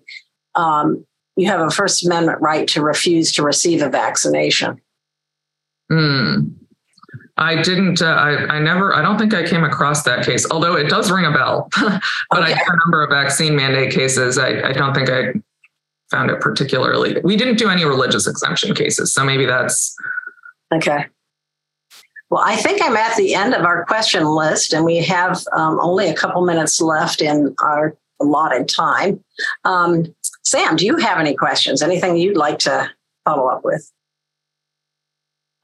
um, you have a First Amendment right to refuse to receive a vaccination. Hmm. I didn't. Uh, I I never. I don't think I came across that case. Although it does ring a bell, but okay. I have a number of vaccine mandate cases. I I don't think I found it particularly. We didn't do any religious exemption cases, so maybe that's okay. Well, I think I'm at the end of our question list, and we have um, only a couple minutes left in our allotted time. Um, Sam, do you have any questions? Anything you'd like to follow up with?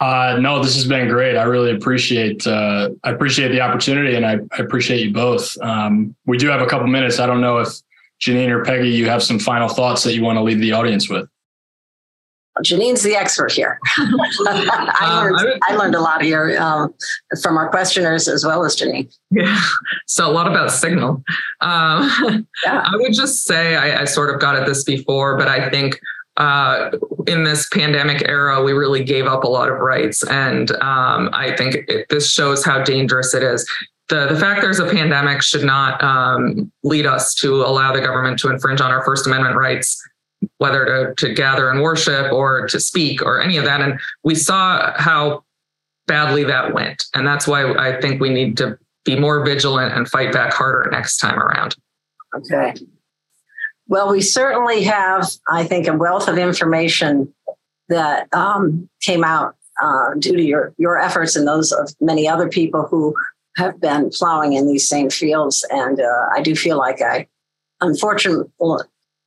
Uh, no, this has been great. I really appreciate uh, I appreciate the opportunity, and I, I appreciate you both. Um, we do have a couple minutes. I don't know if Jenin or Peggy, you have some final thoughts that you want to leave the audience with. Jenin's the expert here. I, learned, um, I, I, learned a lot here um, from our questioners as well as Jenin. Yeah, so a lot about signal. Um, yeah. I would just say I, I sort of got at this before, but I think uh, in this pandemic era, we really gave up a lot of rights. And um, I think it, this shows how dangerous it is. The, the fact there's a pandemic should not um, lead us to allow the government to infringe on our First Amendment rights, whether to, to gather and worship or to speak or any of that. And we saw how badly that went. And that's why I think we need to be more vigilant and fight back harder next time around. Okay. Well, we certainly have, I think, a wealth of information that um, came out uh, due to your, your efforts and those of many other people who have been plowing in these same fields. And uh, I do feel like I, unfortunately,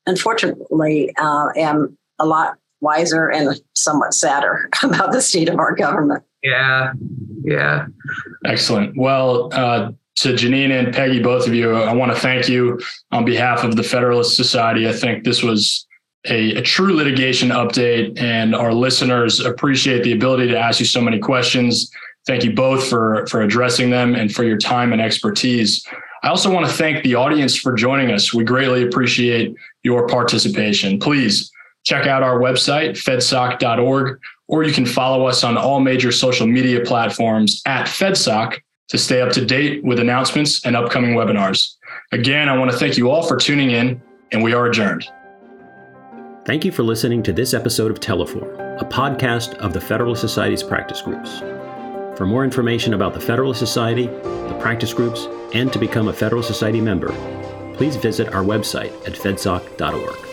unfortunately, uh, am a lot wiser and somewhat sadder about the state of our government. Yeah, yeah. Excellent. Well, uh, to Jenin and Peggy, both of you, I want to thank you on behalf of the Federalist Society. I think this was a, a, true litigation update, and our listeners appreciate the ability to ask you so many questions. Thank you both for, for addressing them and for your time and expertise. I also want to thank the audience for joining us. We greatly appreciate your participation. Please check out our website, fedsoc.org, or you can follow us on all major social media platforms at FedSoc to stay up to date with announcements and upcoming webinars. Again, I want to thank you all for tuning in, and we are adjourned. Thank you for listening to this episode of Teleforum, a podcast of the Federalist Society's practice groups. For more information about the Federalist Society, the practice groups, and to become a Federalist Society member, please visit our website at fedsoc.org.